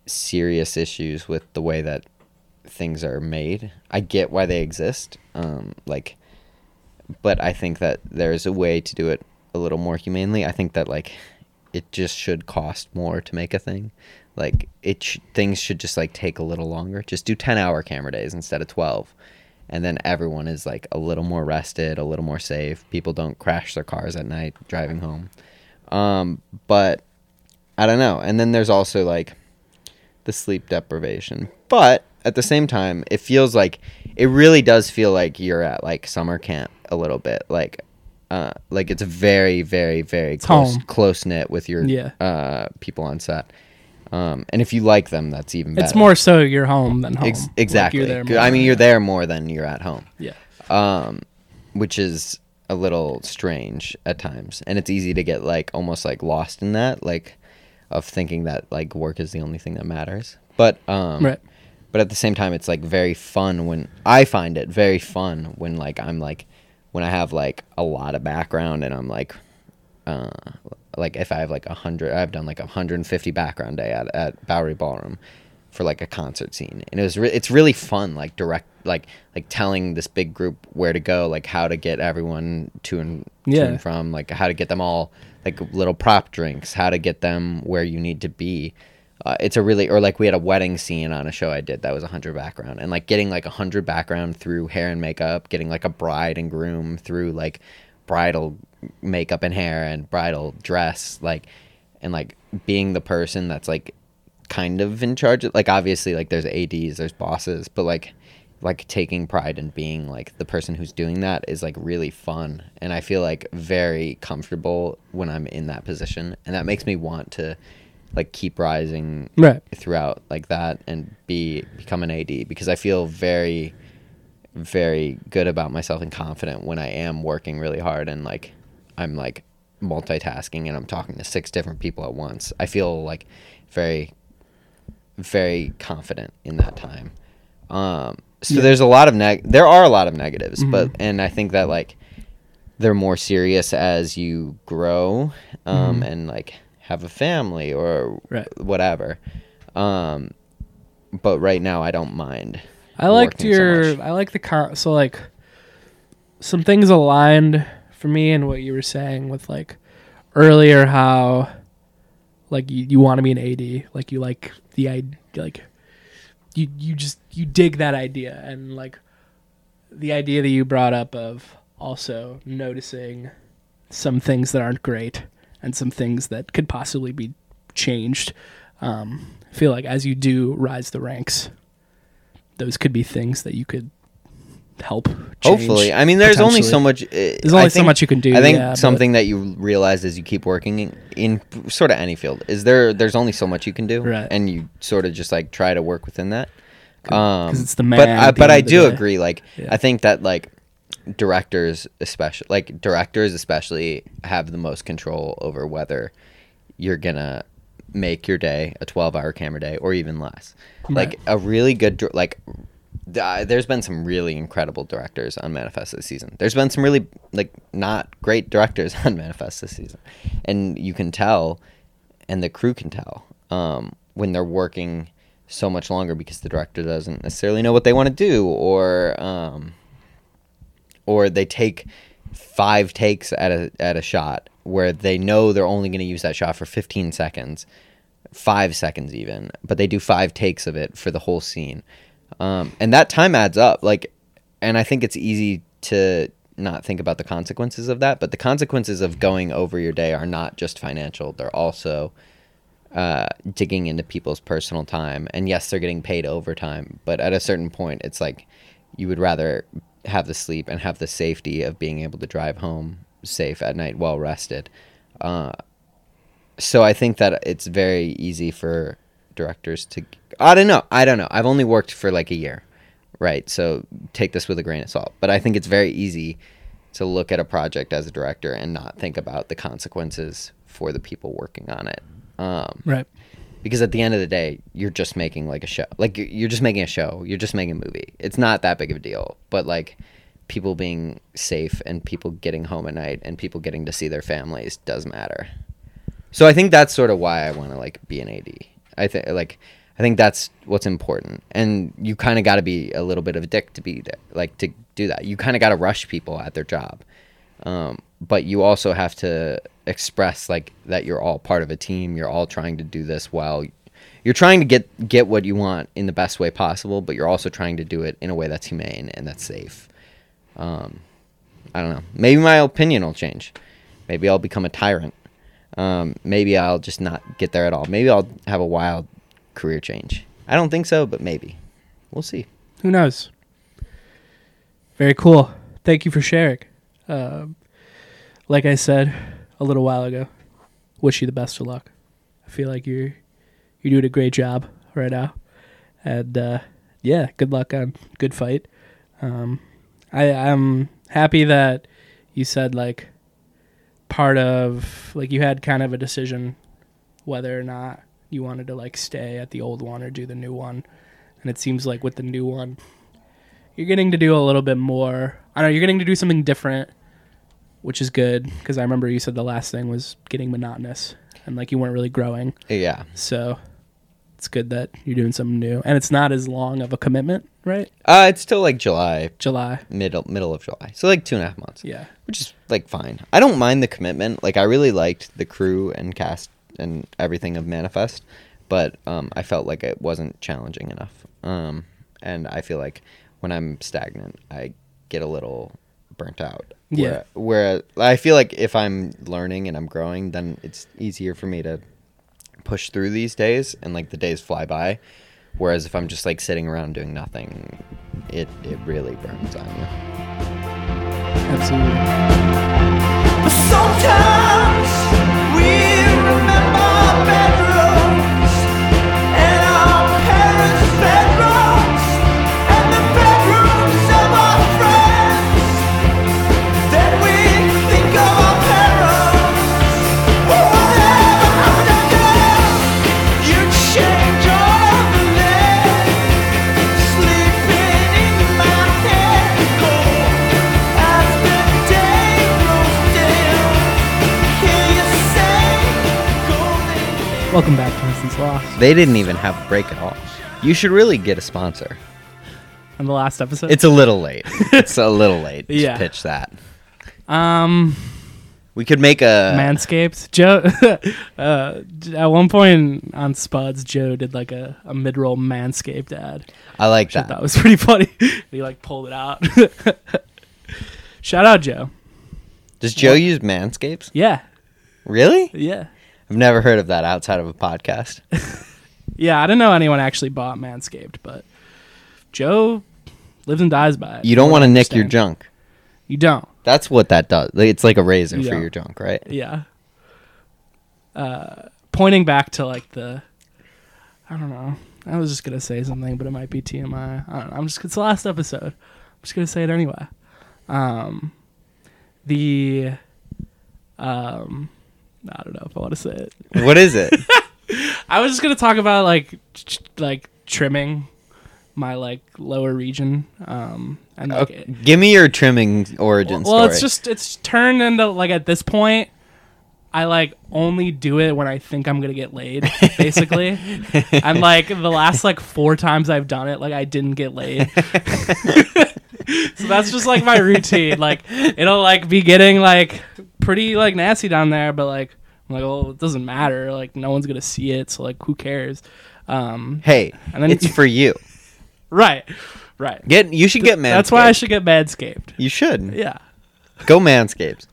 serious issues with the way that things are made. I get why they exist. Um, like, but I think that there's a way to do it a little more humanely. I think that like it just should cost more to make a thing. Like it sh- things should just like take a little longer. Just do 10 hour camera days instead of 12 and then everyone is like a little more rested, a little more safe. People don't crash their cars at night driving home. Um, but I don't know. And then there's also like the sleep deprivation. But at the same time, it feels like it really does feel like you're at like summer camp a little bit. Like uh like it's very very very close close knit with your Yeah. uh people on set. Um and if you like them, that's even better. It's more so you're home than home. Ex- Like, exactly. you're there I mean, you're there more than you're at home Yeah. um, which is a little strange at times, and it's easy to get like almost like lost in that, like of thinking that like work is the only thing that matters. But um, Right. but at the same time, it's like very fun when I find it very fun when like I'm like when I have like a lot of background and I'm like. Uh, like if I have like a hundred, I've done like a hundred and fifty background day at, at Bowery Ballroom for like a concert scene, and it was re- it's really fun, like direct, like like telling this big group where to go, like how to get everyone to and to Yeah. and from, like how to get them all like little prop drinks, how to get them where you need to be. Uh, it's a really or like we had a wedding scene on a show I did that was a hundred background, and like getting like a hundred background through hair and makeup, getting like a bride and groom through like bridal makeup and hair and bridal dress, like and like being the person that's like kind of in charge of like obviously like there's ads there's bosses but like like taking pride in being like the person who's doing that is like really fun and i feel like very comfortable when i'm in that position and that makes me want to like keep rising Right. throughout like that and be become an ad because i feel very very good about myself and confident when i am working really hard and like i'm like multitasking and i'm talking to six different people at once i feel like very very confident in that time. Um, so Yeah. there's a lot of neg. There are a lot of negatives, Mhm. but and I think that like they're more serious as you grow um, Mhm. and like have a family or Right. whatever. Um, but right now, I don't mind. I liked working so your. I like the car. So like, some things aligned for me and what you were saying with like earlier how like you, you want to be an AD, like you like the idea, like you you just you dig that idea and like the idea that you brought up of also noticing some things that aren't great and some things that could possibly be changed. Um, I feel like as you do rise the ranks, those could be things that you could help. Change, Hopefully, I mean, there's only so much. uh, There's only I so much you can do. I think yeah, but- something that you realize as you keep working in, in sort of any field is there. There's only so much you can do, Right. and you sort of just like try to work within that. Um, it's the but man I, but I do agree. Like Yeah. I think that like directors, especially like directors, especially have the most control over whether you're gonna make your day a 12 hour camera day or even less. Like a really good like uh, there's been some really incredible directors on Manifest this season. There's been some really like not great directors on Manifest this season, and you can tell, and the crew can tell um, when they're working so much longer because the director doesn't necessarily know what they want to do, or um, or they take five takes at a at a shot where they know they're only going to use that shot for 15 seconds, five seconds even, but they do five takes of it for the whole scene, um, and that time adds up. Like, and I think it's easy to not think about the consequences of that, but the consequences of going over your day are not just financial; they're also uh, digging into people's personal time. And yes, they're getting paid overtime, but at a certain point, it's like you would rather have the sleep and have the safety of being able to drive home safe at night, well rested. Uh, so I think that it's very easy for directors to. I don't know. I don't know. I've only worked for like a year, right? So take this with a grain of salt. But I think it's very easy to look at a project as a director and not think about the consequences for the people working on it. Um, right. because at the end of the day, you're just making like a show. Like you're, you're just making a show. You're just making a movie. It's not that big of a deal. But like people being safe and people getting home at night and people getting to see their families does matter. So I think that's sort of why I want to like be an AD. I think like I think that's what's important. And you kind of got to be a little bit of a dick to be there, like to do that. You kind of got to rush people at their job. Um, but you also have to express like that you're all part of a team. You're all trying to do this while you're trying to get get what you want in the best way possible, but you're also trying to do it in a way that's humane and that's safe. Um, I don't know. Maybe my opinion will change. Maybe I'll become a tyrant. Um, maybe I'll just not get there at all. Maybe I'll have a wild career change. I don't think so, but maybe. We'll see. Who knows? Very cool. Thank you for sharing. Um, like I said a little while ago, wish you the best of luck. I feel like you're you're doing a great job right now, and uh, yeah, good luck on good fight. Um, I I'm happy that you said like part of like you had kind of a decision whether or not you wanted to like stay at the old one or do the new one, and it seems like with the new one you're getting to do a little bit more. I don't know you're getting to do something different, which is good because I remember you said the last thing was getting monotonous and like you weren't really growing. Yeah. So it's good that you're doing something new, and it's not as long of a commitment, right? Uh, it's still like July, July. middle middle of July, so like two and a half months. Yeah. which is like fine. I don't mind the commitment. Like I really liked the crew and cast and everything of Manifest, but um, I felt like it wasn't challenging enough. Um, and I feel like when I'm stagnant, I get a little burnt out. Yeah. Where, where I feel like if I'm learning and I'm growing, then it's easier for me to push through these days and like the days fly by. Whereas if I'm just like sitting around doing nothing, it it really burns on you. Absolutely. Sometimes Welcome back to Innocence Lost. They didn't even have a break at all. You should really get a sponsor. On the last episode, It's a little late. it's a little late Yeah. to pitch that. um We could make a Manscaped. Joe, uh, at one point on Spuds, Joe did like a, a mid roll Manscaped ad. I like I that. was pretty funny. he like pulled it out. Shout out Joe. Does Joe use Manscapes? Yeah, Really? yeah, I've never heard of that outside of a podcast. yeah. I didn't know anyone actually bought Manscaped, but Joe lives and dies by it. You don't want to nick your junk. You don't. That's what that does. It's like a razor Yeah. for your junk, right? Yeah. Uh, pointing back to like the, I don't know. I was just gonna say something, but it might be TMI. I don't know. I'm just. It's the last episode. I'm just gonna say it anyway. Um, the, um, I don't know if I want to say it. What is it? I was just gonna talk about like, ch- like trimming my like lower region. Um, and like, Okay, Give me your trimming origin well, story. it's just it's turned into like at this point, I like only do it when I think I'm gonna get laid, basically. and like the last like four times I've done it, like I didn't get laid. so that's just like my routine. Like it'll like be getting like pretty like nasty down there, but like I'm like, well, it doesn't matter. Like no one's gonna see it, so like who cares? Um, hey, And then- it's for you. right, right. Get you should get Manscaped. That's why I should get manscaped. You should Yeah, go Manscaped.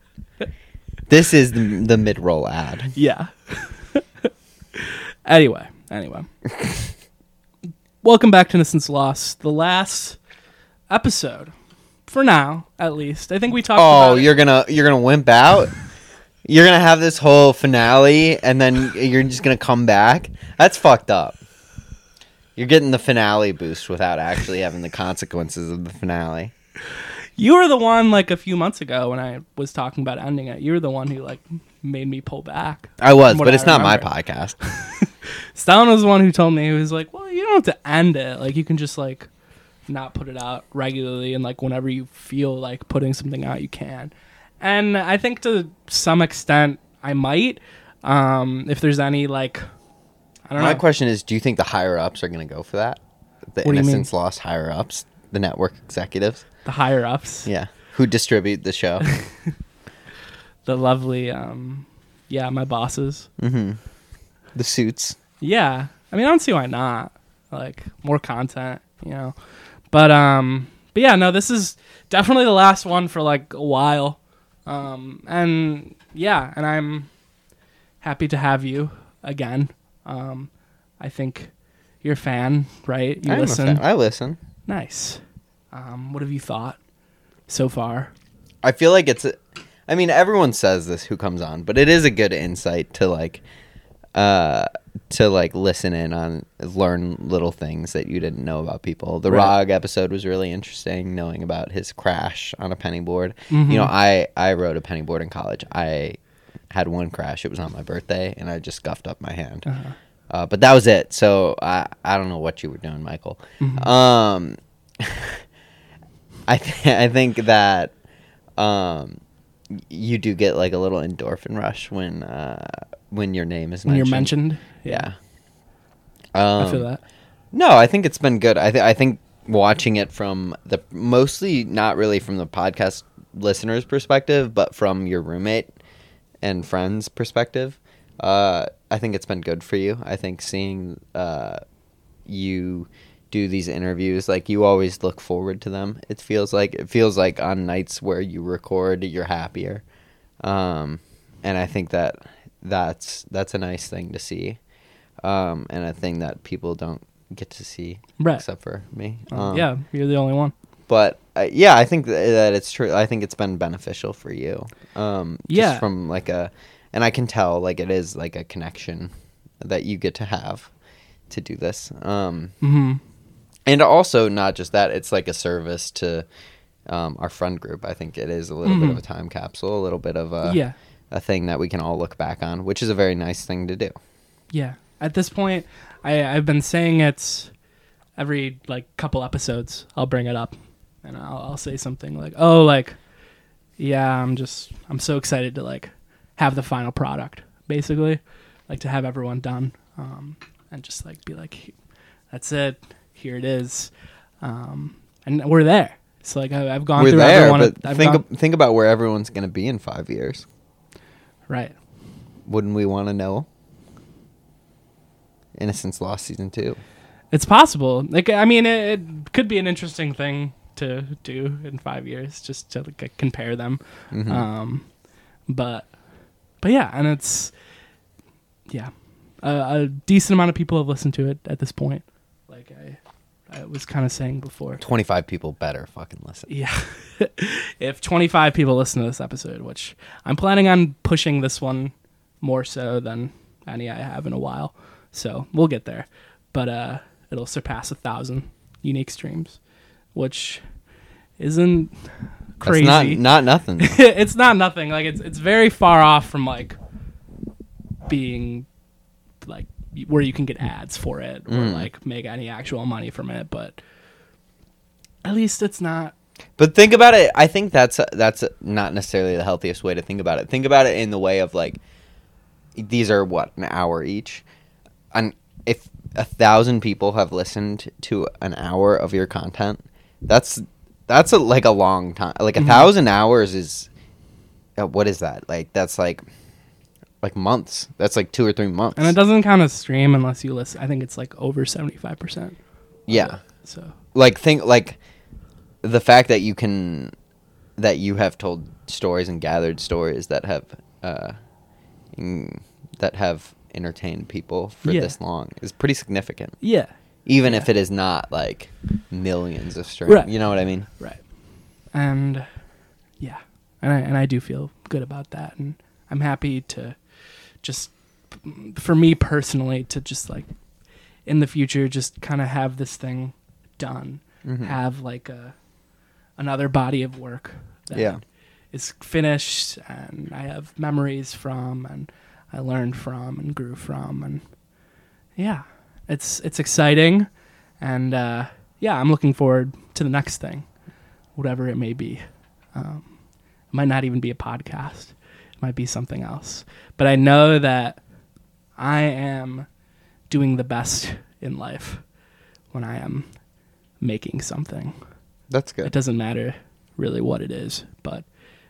This is the, the mid roll ad. Yeah. anyway, anyway. Welcome back to Innocence Lost, the last episode. For now, at least. I think we talked Oh, about you're gonna you're gonna wimp out. You're gonna have this whole finale, and then you're just gonna come back. That's fucked up. You're getting the finale boost without actually having the consequences of the finale. You were the one like a few months ago when I was talking about ending it. You were the one who like made me pull back. I was, but I it's not my podcast. Stellon was the one who told me he was like, "Well, you don't have to end it. Like you can just like not put it out regularly and like whenever you feel like putting something out, you can." And I think to some extent I might um if there's any like I don't know. My know. question is, do you think the higher ups are gonna go for that? The What do you mean? Innocence Lost higher ups, the network executives, the higher ups, yeah, who distribute the show. the lovely um yeah, my bosses. mm-hmm. The suits. Yeah. I mean, I don't see why not. Like more content, you know. But um, but yeah, no, this is definitely the last one for like a while. Um, and yeah, and I'm happy to have you again. Um, I think you're a fan, right? You I'm a listen. fan. I listen. Nice. Um, what have you thought so far? I feel like it's. A, I mean, everyone says this who comes on, but it is a good insight to like, uh, to like listen in on, learn little things that you didn't know about people. The Right. Rog episode was really interesting, knowing about his crash on a penny board. Mhm. You know, I I rode a penny board in college. I had one crash. It was on my birthday, and I just scuffed up my hand. Uh-huh. Uh, but that was it. So I I don't know what you were doing, Michael. Mhm. Um, I th- I think that um, you do get like a little endorphin rush when uh, when your name is When mentioned. you're mentioned, Yeah. Um, I feel that. No, I think it's been good. I th- I think watching it from the mostly not really from the podcast listeners' perspective, but from your roommate and friends' perspective. Uh, I think it's been good for you. I think seeing uh, you do these interviews, like you always look forward to them. It feels like it feels like on nights where you record, you're happier, um, and I think that that's that's a nice thing to see, um, and a thing that people don't get to see Right. except for me. Uh, Um, yeah, you're the only one. but uh, yeah, I think th- that it's true. I think it's been beneficial for you. Um, just Yeah. from like a, and I can tell like it is like a connection that you get to have to do this. Um, hmm and also not just that, it's like a service to um, our friend group. I think it is a little bit of Mhm. a time capsule, a little bit of a yeah, a thing that we can all look back on, which is a very nice thing to do. yeah. At this point, I I've been saying it every like couple episodes. I'll bring it up, and I'll I'll say something like, "Oh, like, yeah, I'm just I'm so excited to like have the final product, basically, like to have everyone done, um, and just like be like, that's it, here it is, um, and we're there. So like I, I've gone We're through there, everyone. but I've think gone- ab- think about where everyone's going to be in five years. Right. Wouldn't we want to know? Innocence Lost season two. It's possible. Like I mean, it, it could be an interesting thing to do in five years, just to like, compare them. Mhm. Um, but but yeah, and it's yeah, a, a decent amount of people have listened to it at this point. I, I was kind of saying before. 25 people better fucking listen. Yeah, if 25 people listen to this episode, which I'm planning on pushing this one more so than any I have in a while, so we'll get there. But uh, it'll surpass a thousand unique streams, which isn't crazy. That's not not nothing. it's not nothing. Like it's it's very far off from like being like where you can get ads for it or Mm. like make any actual money from it. But at least it's not. but think about it. I think that's that's not necessarily the healthiest way to think about it. Think about it in the way of like these are what an hour each, and if a thousand people have listened to an hour of your content, that's that's a, like a long time. Like a Mhm. thousand hours is uh, what is that? Like that's like like months. That's like two or three months. And it doesn't count as stream unless you listen. I think it's like over seventy five percent. Yeah. So like think like the fact that you can that you have told stories and gathered stories that have uh mm, that have entertained people for Yeah. this long is pretty significant yeah, even if it is not like millions of streams Right. you know what i mean right. And yeah, and I and I do feel good about that, and I'm happy to just for me personally to just like in the future just kind of have this thing done Mhm. have like a another body of work that Yeah. is finished and I have memories from and I learned from and grew from and yeah it's it's exciting and uh, yeah I'm looking forward to the next thing whatever it may be um, it might not even be a podcast might be something else. But I know that I am doing the best in life when I am making something. that's good. It doesn't matter really what it is, but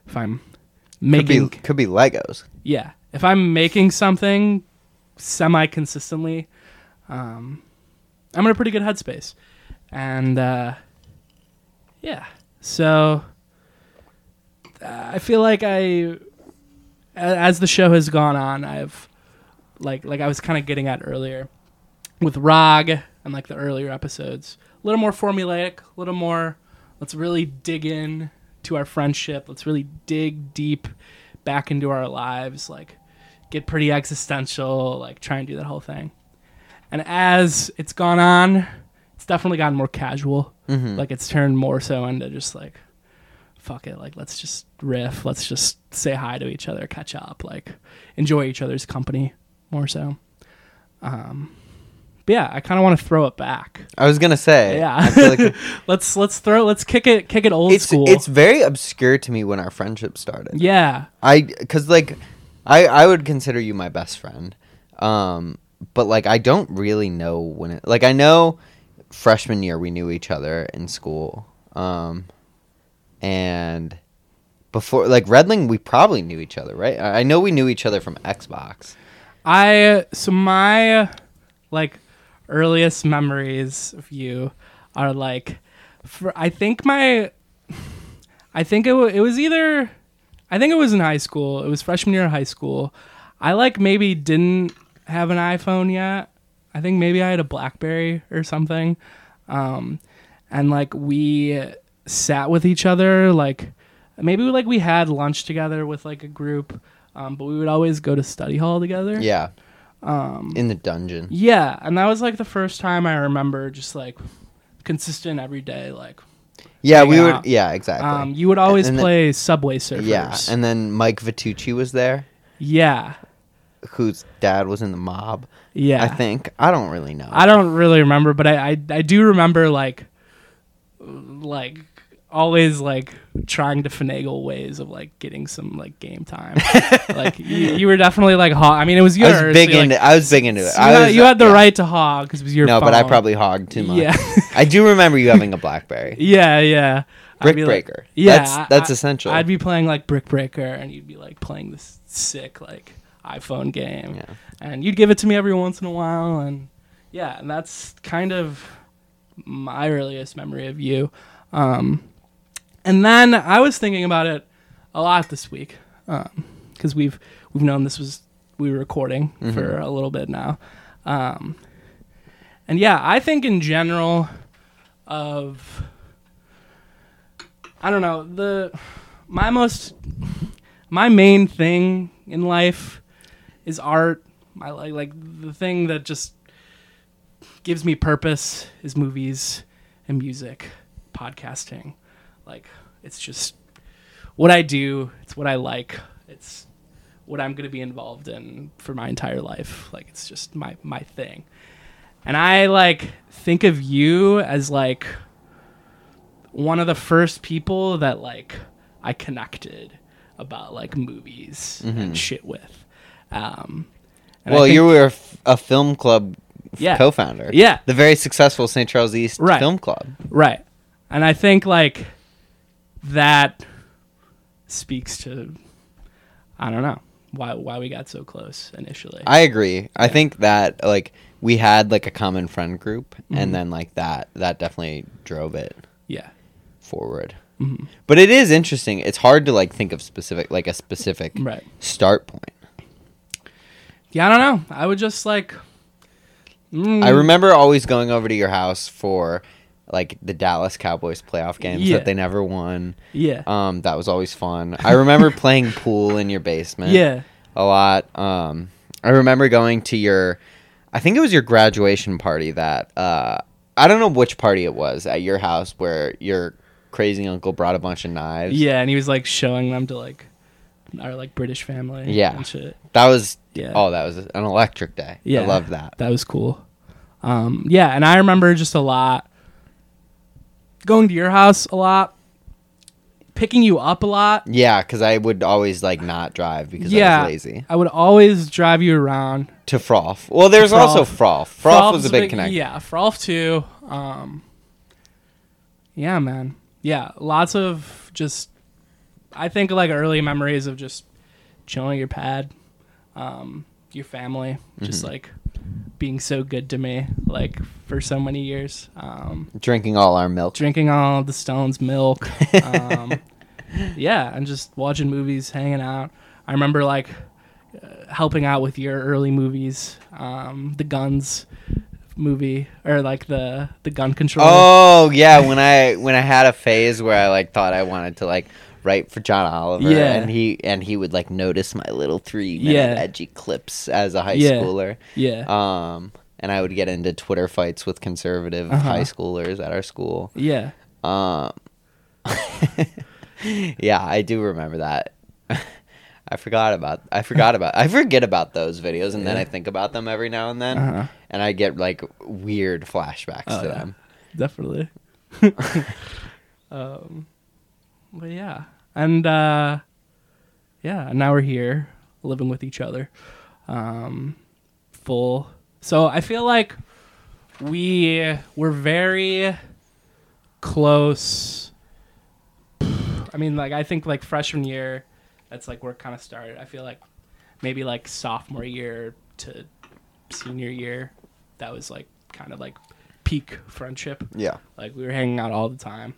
if I'm could making be, could be legos. Yeah, if I'm making something semi consistently, um, I'm in a pretty good headspace, and uh, yeah, so uh, I feel like I, as the show has gone on, I've like like I was kind of getting at earlier with Rog and like the earlier episodes, a little more formulaic, a little more. Let's really dig in to our friendship. Let's really dig deep back into our lives. Like get pretty existential. Like try and do that whole thing. And as it's gone on, it's definitely gotten more casual. Mm-hmm. Like it's turned more so into just like, fuck it. Like let's just riff. Let's just say hi to each other, catch up, like enjoy each other's company more so. Um, but yeah, I kind of want to throw it back. I was gonna say. Yeah, like let's let's throw let's kick it kick it old it's school. it's very obscure to me when our friendship started. yeah, I because like I I would consider you my best friend, um, but like I don't really know when it like I know freshman year we knew each other in school, um, and before like Redling we probably knew each other right. I know we knew each other from Xbox. I so my like earliest memories of you are like for I think my I think it, wa it was either I think it was in high school. It was freshman year of high school. I like maybe didn't have an iPhone yet. I think maybe I had a BlackBerry or something. Um, and like we sat with each other like maybe like we had lunch together with like a group um, but we would always go to study hall together Yeah. Um, in the dungeon. yeah, and that was like the first time I remember just like consistent every day. Like, Yeah, we would. Yeah, exactly. um, you would always And then- play Subway Surfers. yeah, and then Mike Vitucci was there, yeah, whose dad was in the mob. yeah. I think I don't really know. I don't really remember, but I, I I do remember like like always like trying to finagle ways of like getting some like game time. like you, you were definitely like hog. I mean, it was I yours. was big so, like. I was big into it. so you, had, was, you had the yeah. right to hog because it was your No, but I probably hogged too much. Yeah. I do remember you having a BlackBerry. Yeah, yeah. Brick be like- Breaker. yeah, That's- that's I- essential. I'd be playing like Brick Breaker, and you'd be like playing this sick like iPhone game, Yeah. and you'd give it to me every once in a while, and yeah, and that's kind of my earliest memory of you. Um, and then I was thinking about it a lot this week because we've we've known this was we were recording Mm-hmm. for a little bit now, um, and yeah, I think in general of I don't know the my most my main thing in life is art. My like like the thing that just gives me purpose is movies and music, podcasting. Like it's just what I do. It's what I like. It's what I'm going to be involved in for my entire life. Like it's just my my thing. And I like think of you as like one of the first people that like I connected about like movies and shit with. Um well, think- you were a, f- a film club f- Yeah. co-founder. Yeah. The very successful St. Charles East Right. Film Club. Right. And I think like that speaks to I don't know why why we got so close initially. I agree. I think that like we had like a common friend group, Mm-hmm. and then like that that definitely drove it yeah. forward. Mm-hmm. But it is interesting. It's hard to like think of specific like a specific Right. start point. Yeah, I don't know. I would just like mm, I remember always going over to your house for like the Dallas Cowboys playoff games Yeah. that they never won. Yeah. Um, that was always fun. I remember playing pool in your basement. yeah. a lot. Um, I remember going to your, I think it was your graduation party that uh, I don't know which party it was at your house where your crazy uncle brought a bunch of knives. Yeah, and he was like showing them to like our like British family Yeah. and shit. that was Yeah. oh that was an electric day. Yeah. I loved that. That was cool. Um, yeah, and I remember just a lot going to your house a lot, picking you up a lot. Yeah, because I would always like not drive because I yeah, was lazy. I would always drive you around. To Froth. Well, there's Froth. also Froth. Froth was a big connection. Yeah, Frolf too. Um, yeah, man. Yeah, lots of just. I think like early memories of just chilling your pad, um, your family, just Mm-hmm. like being so good to me like for so many years. Um, Drinking all our milk. drinking all the Stones milk. Um, yeah, and just watching movies, hanging out. I remember like uh, helping out with your early movies, um, the Guns movie or like the the gun control. Oh yeah, when I when I had a phase where I like thought I wanted to like write for John Oliver, Yeah. and he and he would like notice my little three minute Yeah. edgy clips as a high Yeah. schooler. yeah, Um, and I would get into Twitter fights with conservative Uh-huh. high schoolers at our school. yeah, Um, yeah, I do remember that. I forgot about I forgot about I forget about those videos and then I think about them every now and then Uh-huh. and I get like weird flashbacks Oh, to yeah. them. definitely. um, but yeah, and uh, yeah, now we're here living with each other, um, full. So I feel like we were very close. I mean, like I think like freshman year, that's like where it kind of started. I feel like maybe like sophomore year to senior year, that was like kind of like peak friendship. Yeah. Like we were hanging out all the time.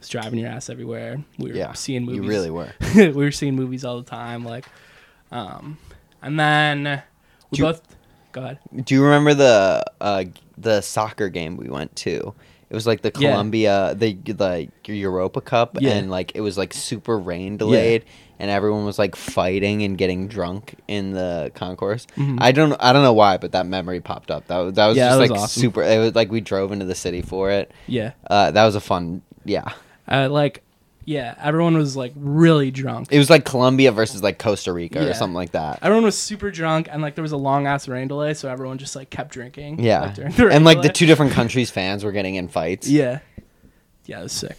Was driving your ass everywhere. We were Yeah. seeing movies. You really were. we were seeing movies all the time. Like, um, and then we Do you- both. Go ahead. Do you remember the uh, the soccer game we went to? It was like the Yeah. Colombia, the like Europa Cup, Yeah. and like it was like super rain delayed, and everyone was like fighting and getting drunk in the concourse. Mhm. I don't, I don't know why, but that memory popped up. That was that was Yeah, just that was like awesome. super. It was like we drove into the city for it. Yeah. Uh, that was a fun. Yeah, Uh, like, yeah. Everyone was like really drunk. it was like Colombia versus like Costa Rica Yeah. or something like that. Everyone was super drunk, and like there was a long ass rain delay, so everyone just like kept drinking. Yeah, like, during the rain and like the delay. two different countries' fans were getting in fights. Yeah. Yeah, it was sick.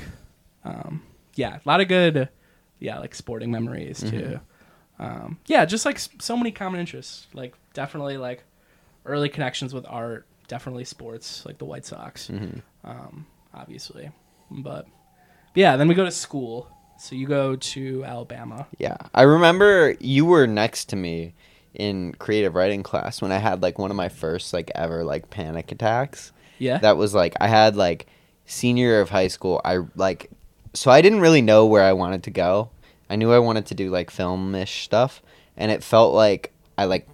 Um, yeah, a lot of good, yeah, like sporting memories too. Um, yeah, just like s- so many common interests. Like definitely like early connections with art. Definitely sports, like the White Sox, um, obviously. But yeah, then we go to school. So you go to Alabama. Yeah, I remember you were next to me in creative writing class when I had like one of my first like ever like panic attacks. Yeah. That was like I had like senior year of high school. I like so I didn't really know where I wanted to go. I knew I wanted to do like film-ish stuff, and it felt like I like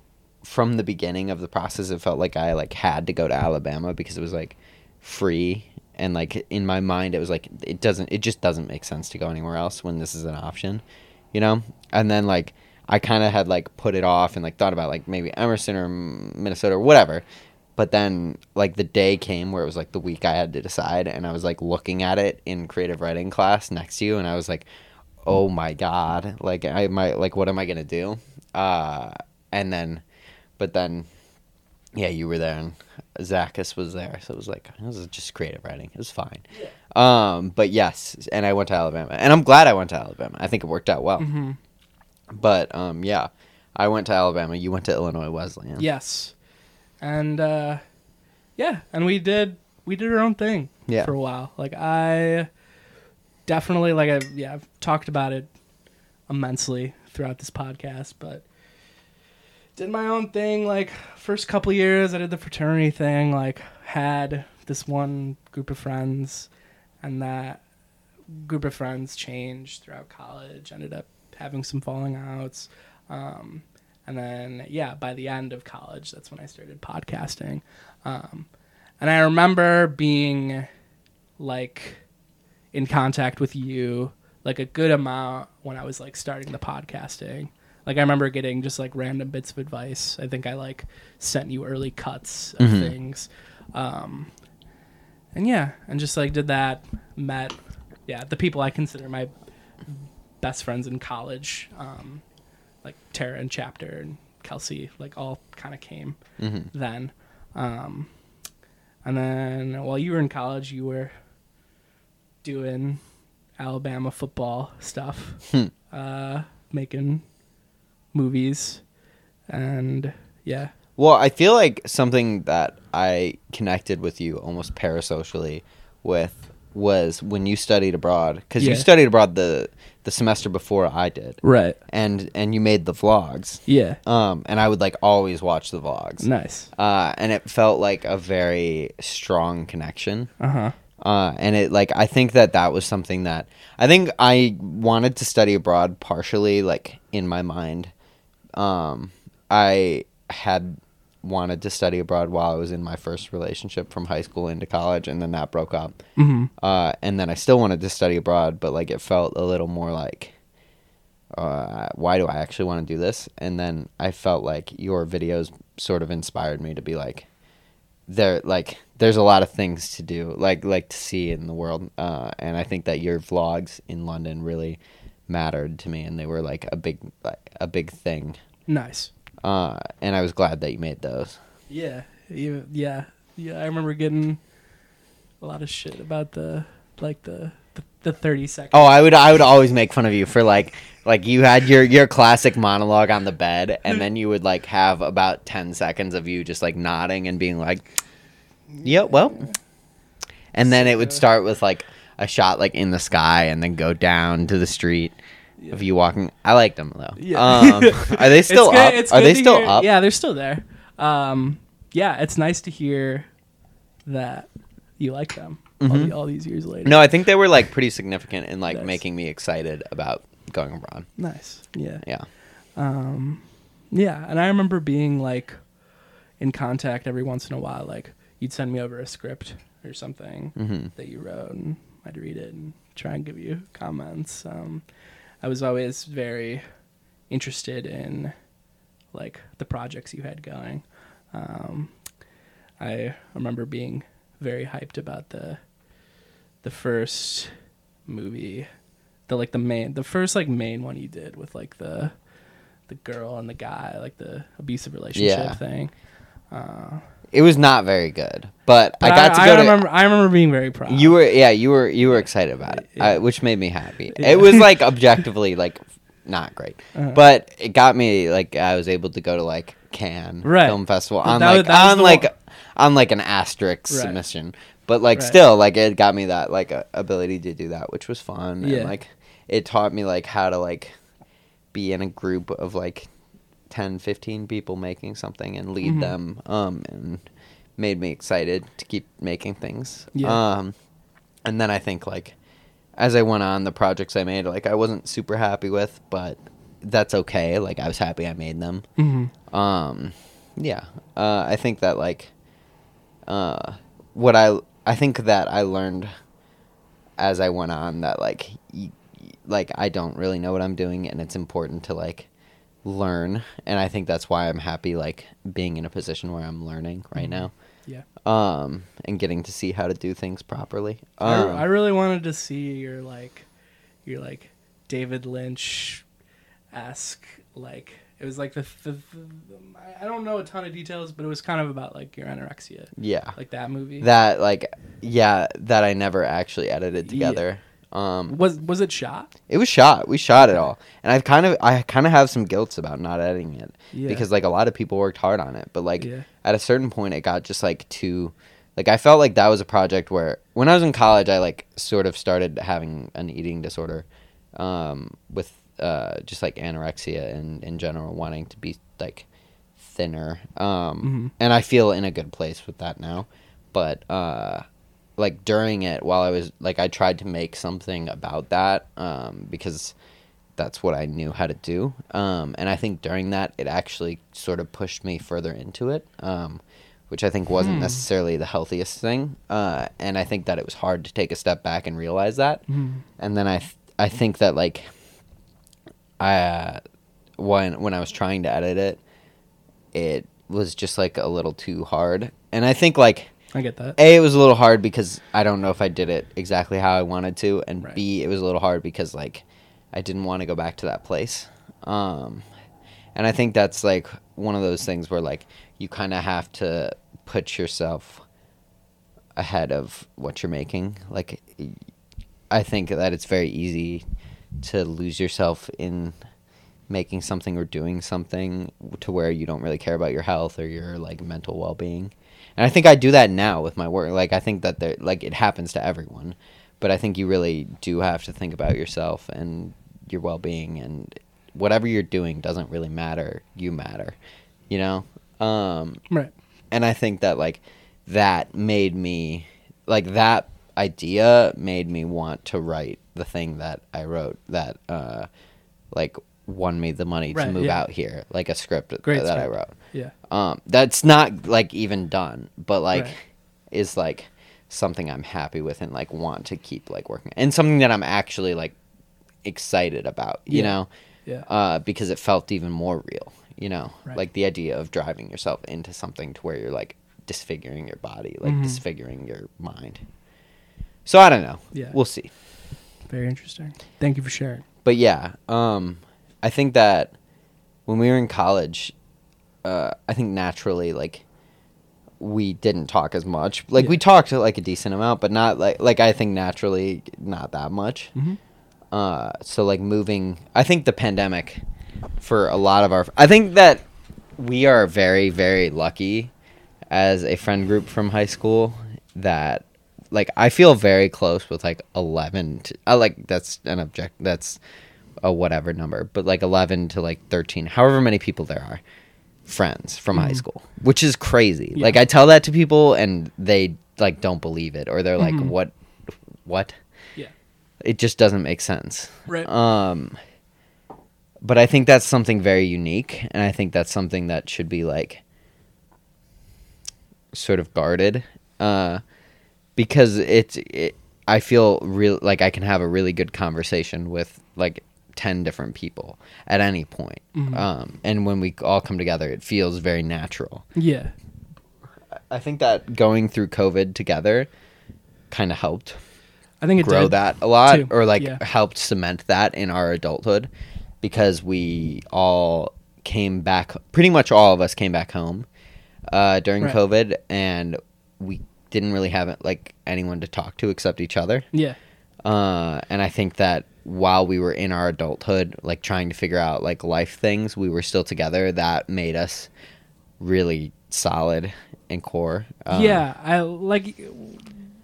from the beginning of the process it felt like I like had to go to Alabama because it was like free and like in my mind it was like it doesn't it just doesn't make sense to go anywhere else when this is an option you know? And then like i kind of had like put it off and like thought about like maybe emerson or minnesota or whatever. But then like the day came where it was like the week i had to decide and i was like looking at it in creative writing class next to you and i was like oh my god like i might like what am i gonna do? Uh and then but then yeah, you were there, and Zachus was there, so it was like it was just creative writing. It was fine. Um, but yes, and I went to Alabama, and I'm glad I went to Alabama. I think it worked out well. hmm But um, yeah, I went to Alabama. You went to Illinois Wesleyan. Yes. And uh yeah, and we did we did our own thing Yeah. for a while. Like I definitely like I yeah, I've talked about it immensely throughout this podcast, but did my own thing like first couple years I did the fraternity thing, like had this one group of friends and that group of friends changed throughout college, ended up having some falling outs. Um, and then, yeah, by the end of college, that's when I started podcasting. Um, and I remember being like in contact with you like a good amount when I was like starting the podcasting. Like I remember getting just like random bits of advice. I think I like sent you early cuts of Mhm. things. Um, and yeah, and just like did that, met yeah, the people I consider my best friends in college. Um, like Tara and Chapter and Kelsey, like all kind of came hmm then. Um, and then while you were in college, you were doing Alabama football stuff, Hmm. uh, making movies, and yeah, Well, I feel like something that I connected with you almost parasocially with was when you studied abroad because you studied abroad the the semester before I did, Right. and and you made the vlogs. Yeah. Um, and I would like always watch the vlogs. Nice. Uh, and it felt like a very strong connection. Uh huh. Uh, and it like I think that that was something that I think I wanted to study abroad partially like in my mind. Um, I had wanted to study abroad while I was in my first relationship from high school into college, and then that broke up. hmm Uh, and then I still wanted to study abroad, but like it felt a little more like, uh, why do I actually want to do this? And then I felt like your videos sort of inspired me to be like, there, like, there's a lot of things to do, like, like to see in the world. Uh, and I think that your vlogs in London really mattered to me, and they were like a big, like a big thing. Nice. Uh, and I was glad that you made those. Yeah. Yeah. Yeah. Yeah. I remember getting a lot of shit about the like the the, the thirty seconds. Oh, I would I would always make fun of you for like like you had your your classic monologue on the bed and then you would like have about 10 seconds of you just like nodding and being like yeah, well. And then it would start with like a shot like in the sky and then go down to the street of you walking. I like them though. Yeah. Um, are they still good- up? are they still hear- up? Yeah, they're still there. Um, yeah, it's nice to hear that you like them all, the, all these years later. Mm-hmm. No, I think they were like pretty significant in like Nice. making me excited about going abroad. Nice. Yeah. Yeah. Um, yeah, and I remember being like in contact every once in a while. Like you'd send me over a script or something Mhm. that you wrote, and I'd read it and try and give you comments. Um, I was always very interested in like the projects you had going. Um, I remember being very hyped about the the first movie, the like the main, the first like main one you did with like the the girl and the guy, like the abusive relationship Yeah. thing. Uh, It was not very good, but, I but got to I go to remember, I remember being very proud. You were yeah, you were you were excited about it, Yeah. uh, which made me happy. Yeah. It was like objectively like not great, Uh-huh. but it got me like I was able to go to like Cannes Right. Film Festival But on that like that on like one- on like an asterisk Right. submission, but like Right. still like it got me that like uh, ability to do that, which was fun. Yeah. And like it taught me like how to like be in a group of like 10, 15 people making something and lead Mhm. them. Um and made me excited to keep making things. Yeah. Um and then I think like as I went on the projects I made, like I wasn't super happy with, but that's okay. Like I was happy I made them. Mhm. Um, yeah. Uh, I think that like, uh, what I I think that I learned as I went on that like, y- like I don't really know what I'm doing, and it's important to like learn. And I think that's why I'm happy like being in a position where I'm learning right Mhm. now. Yeah. Um, and getting to see how to do things properly. I, Um, I really wanted to see your like your like David Lynch esque like it was like the, the, the, I don't know a ton of details, but it was kind of about like your anorexia, yeah. like that movie. that like yeah that I never actually edited together. Um, was was it shot? it was shot. We shot it all, and I've kind of I kind of have some guilt about not editing it Yeah. because like a lot of people worked hard on it, but like Yeah. at a certain point it got just like too like I felt like that was a project where when I was in college I like sort of started having an eating disorder um, with uh, just like anorexia and in general wanting to be like thinner um, Mhm. and I feel in a good place with that now but uh, like during it while I was like I tried to make something about that um, because that's what I knew how to do. Um, and I think during that, it actually sort of pushed me further into it, um, which I think wasn't Hmm. necessarily the healthiest thing. Uh, and I think that it was hard to take a step back and realize that. Mhm. And then I, th- I think that like, I, uh, when when I was trying to edit it, it was just like a little too hard. And I think like I get that. a, it was a little hard because I don't know if I did it exactly how I wanted to, and Right. B, it was a little hard because like I didn't want to go back to that place. Um, and I think that's like one of those things where like you kind of have to put yourself ahead of what you're making. Like I think that it's very easy to lose yourself in making something or doing something to where you don't really care about your health or your like mental well-being. And I think I do that now with my work. Like I think that there like it happens to everyone, but I think you really do have to think about yourself and your well-being and whatever you're doing doesn't really matter you matter you know um Right. and i think that like that made me like that idea made me want to write the thing that i wrote that uh like won me the money to move yeah. out here like a script Great that i wrote Yeah. um that's not like even done but like Right. is like something i'm happy with and like want to keep like working and something that i'm actually like excited about you Yeah. know Yeah. uh because it felt even more real you know Right. like the idea of driving yourself into something to where you're like disfiguring your body like Mhm. disfiguring your mind so i don't know Yeah. we'll see Very interesting. Thank you for sharing. but yeah um i think that when we were in college uh i think naturally like we didn't talk as much. Like we talked like a decent amount but not like like i think naturally not that much. Mm-hmm. uh so like moving i think the pandemic for a lot of our i think that we are very very lucky as a friend group from high school that like i feel very close with like 11 to, I like that's an object that's a whatever number but like 11 to like 13 however many people there are friends from high Mhm. school which is crazy Yeah. like i tell that to people and they like don't believe it or they're like Mhm. what what Yeah. it just doesn't make sense Right. um but i think that's something very unique and i think that's something that should be like sort of guarded uh because it's it, i feel real like i can have a really good conversation with like 10 different people at any point Mhm. um and when we all come together it feels very natural Yeah. i think that going through covid together kind of helped I think it grow did. that a lot too. or like Yeah. helped cement that in our adulthood because we all came back pretty much all of us came back home uh, during Right. covid and we didn't really have like anyone to talk to except each other Yeah. Uh, and i think that while we were in our adulthood like trying to figure out like life things we were still together that made us really solid and core Um, yeah, I like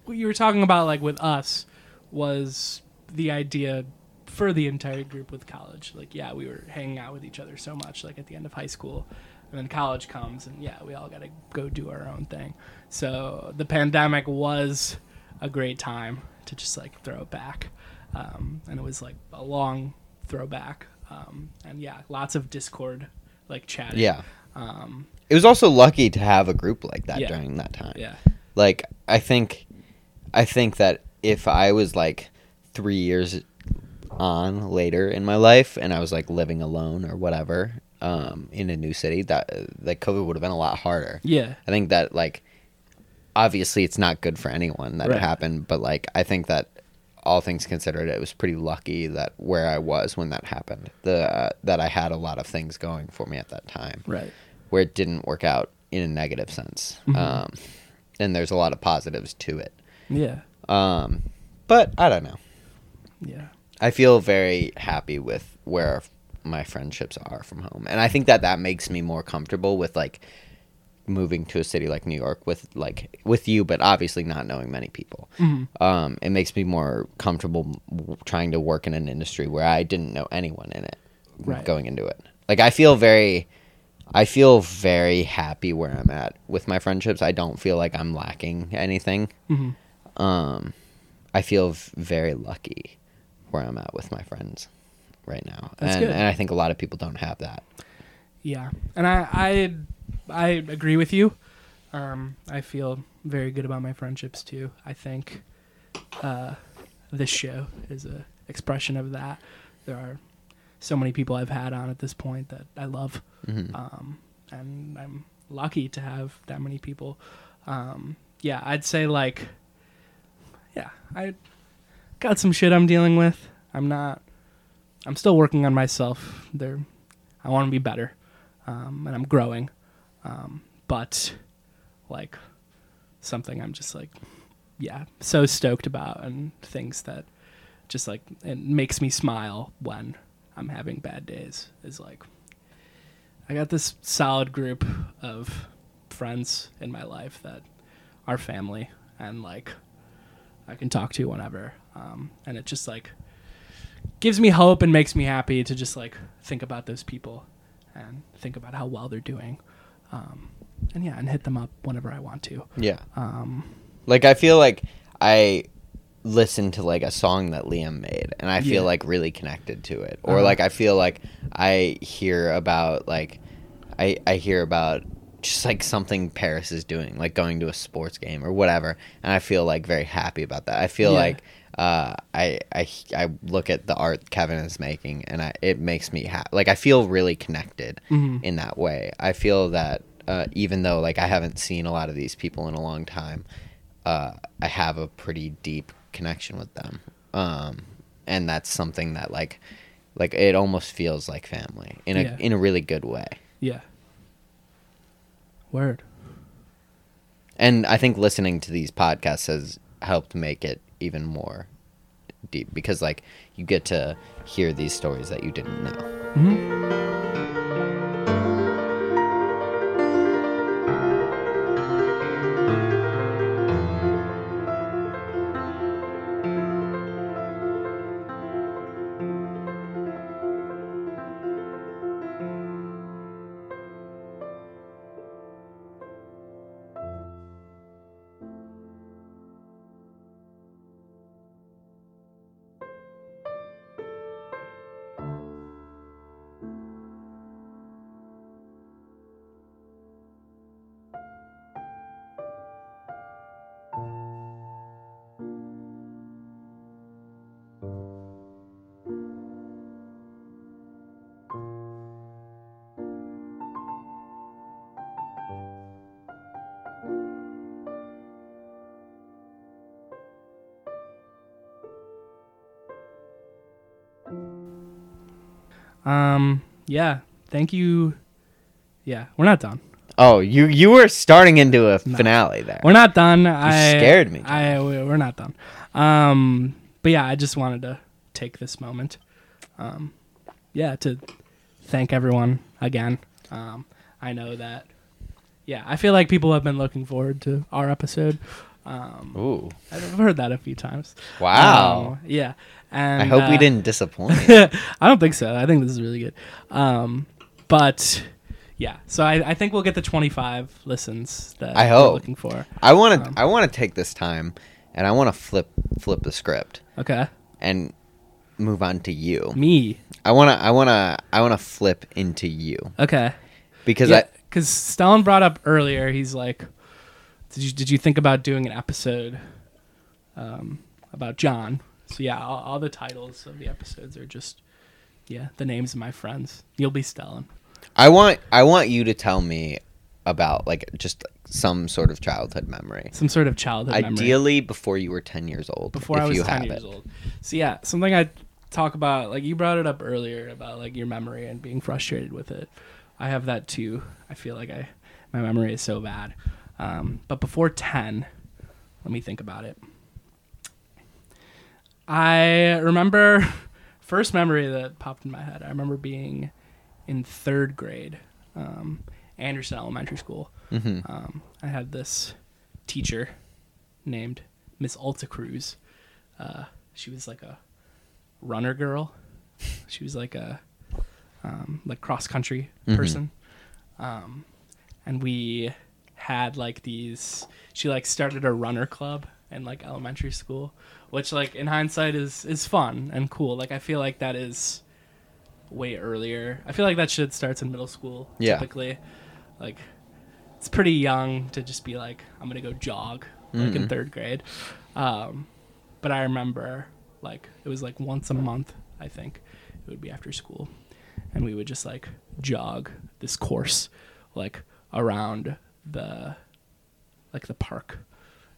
what you were talking about like with us was the idea for the entire group with college. Like yeah, we were hanging out with each other so much like at the end of high school. And then college comes and yeah, we all got to go do our own thing. So the pandemic was a great time to just like throw it back. Um, and it was like a long throwback. Um, and yeah, lots of discord like chatting. yeah Um, it was also lucky to have a group like that Yeah. during that time yeah. like i think i think that if i was like three years on later in my life and i was like living alone or whatever um in a new city that like covid would have been a lot harder Yeah. i think that like obviously it's not good for anyone that Right. it happened but like i think that all things considered it was pretty lucky that where i was when that happened the uh, that i had a lot of things going for me at that time Right. where it didn't work out in a negative sense. Mhm. Um, and there's a lot of positives to it. Yeah. Um, but I don't know. Yeah. I feel very happy with where my friendships are from home, and I think that that makes me more comfortable with like moving to a city like New York with like with you, but obviously not knowing many people. Mhm. Um, it makes me more comfortable trying to work in an industry where I didn't know anyone in it Right. going into it. Like I feel very I feel very happy where I'm at with my friendships. I don't feel like I'm lacking anything. Mhm. Um, I feel very lucky where I'm at with my friends right now, That's and good. and I think a lot of people don't have that. Yeah, and I I I agree with you. Um, I feel very good about my friendships too. I think uh, this show is a expression of that. There are so many people I've had on at this point that I love, Mhm. um, and I'm lucky to have that many people. Um, yeah, I'd say like, yeah, I got some shit I'm dealing with. I'm not. I'm still working on myself. There, I want to be better, um, and I'm growing. Um, but like something I'm just like, yeah, so stoked about, and things that just like it makes me smile when I'm having bad days is like I got this solid group of friends in my life that are family and like I can talk to whenever. Um, and it just like gives me hope and makes me happy to just like think about those people and think about how well they're doing. Um, and yeah, and hit them up whenever I want to. Yeah. Um, Like I feel like I listen to like a song that Liam made and I feel Yeah. like really connected to it. Or Uh-huh. like I feel like I hear about like I I hear about just like something Paris is doing, like going to a sports game or whatever, and I feel like very happy about that. I feel Yeah. like uh, I, I I look at the art Kevin is making, and I it makes me ha- like I feel really connected Mhm. in that way. I feel that uh, even though like I haven't seen a lot of these people in a long time, uh, I have a pretty deep connection with them, um, and that's something that like like it almost feels like family in a Yeah. in a really good way. yeah. Word. And I think listening to these podcasts has helped make it even more deep because like you get to hear these stories that you didn't know. hmm Um. Yeah. Thank you. Yeah, we're not done. Oh, you you were starting into a finale there. We're not done. I scared me, I we- we're not done. Um. But yeah, I just wanted to take this moment. Um. Yeah, to thank everyone again. Um. I know that. Yeah, I feel like people have been looking forward to our episode. Um. Ooh. I've heard that a few times. Wow. Um, yeah. And I hope we uh, didn't disappoint. I don't think so. I think this is really good. Um, but yeah, so I, I think we'll get the 25 listens that I we're hope. looking for. I want to Um, I want to take this time and I want to flip flip the script Okay, and move on to you. me. I want to I want to I want to flip into you Okay, because yeah, I because Stellon brought up earlier. He's like, did you did you think about doing an episode um, about Jon? So yeah, all, all the titles of the episodes are just yeah the names of my friends. You'll be Stellon. I want I want you to tell me about like just some sort of childhood memory. Some sort of childhood memory. Ideally before you were 10 years old. before I was you 10 have years it. old. So yeah, something I talk about like you brought it up earlier about like your memory and being frustrated with it. I have that too. I feel like I my memory is so bad. Um, but before 10, let me think about it. I remember first memory that popped in my head. I remember being in 3rd grade. Um, Anderson Elementary School. Mhm. Um, I had this teacher named Miss Alta Cruz. Uh, she was like a runner girl. She was like a um, like cross country Mhm. person. Um, and we had like these. She like started a runner club in like elementary school, which like in hindsight is is fun and cool. Like I feel like that is way earlier. I feel like that shit starts in middle school Yeah. typically. Like it's pretty young to just be like I'm gonna go jog like in Mhm. third grade. Um, but I remember like it was like once a month I think it would be after school, and we would just like jog this course like around the like the park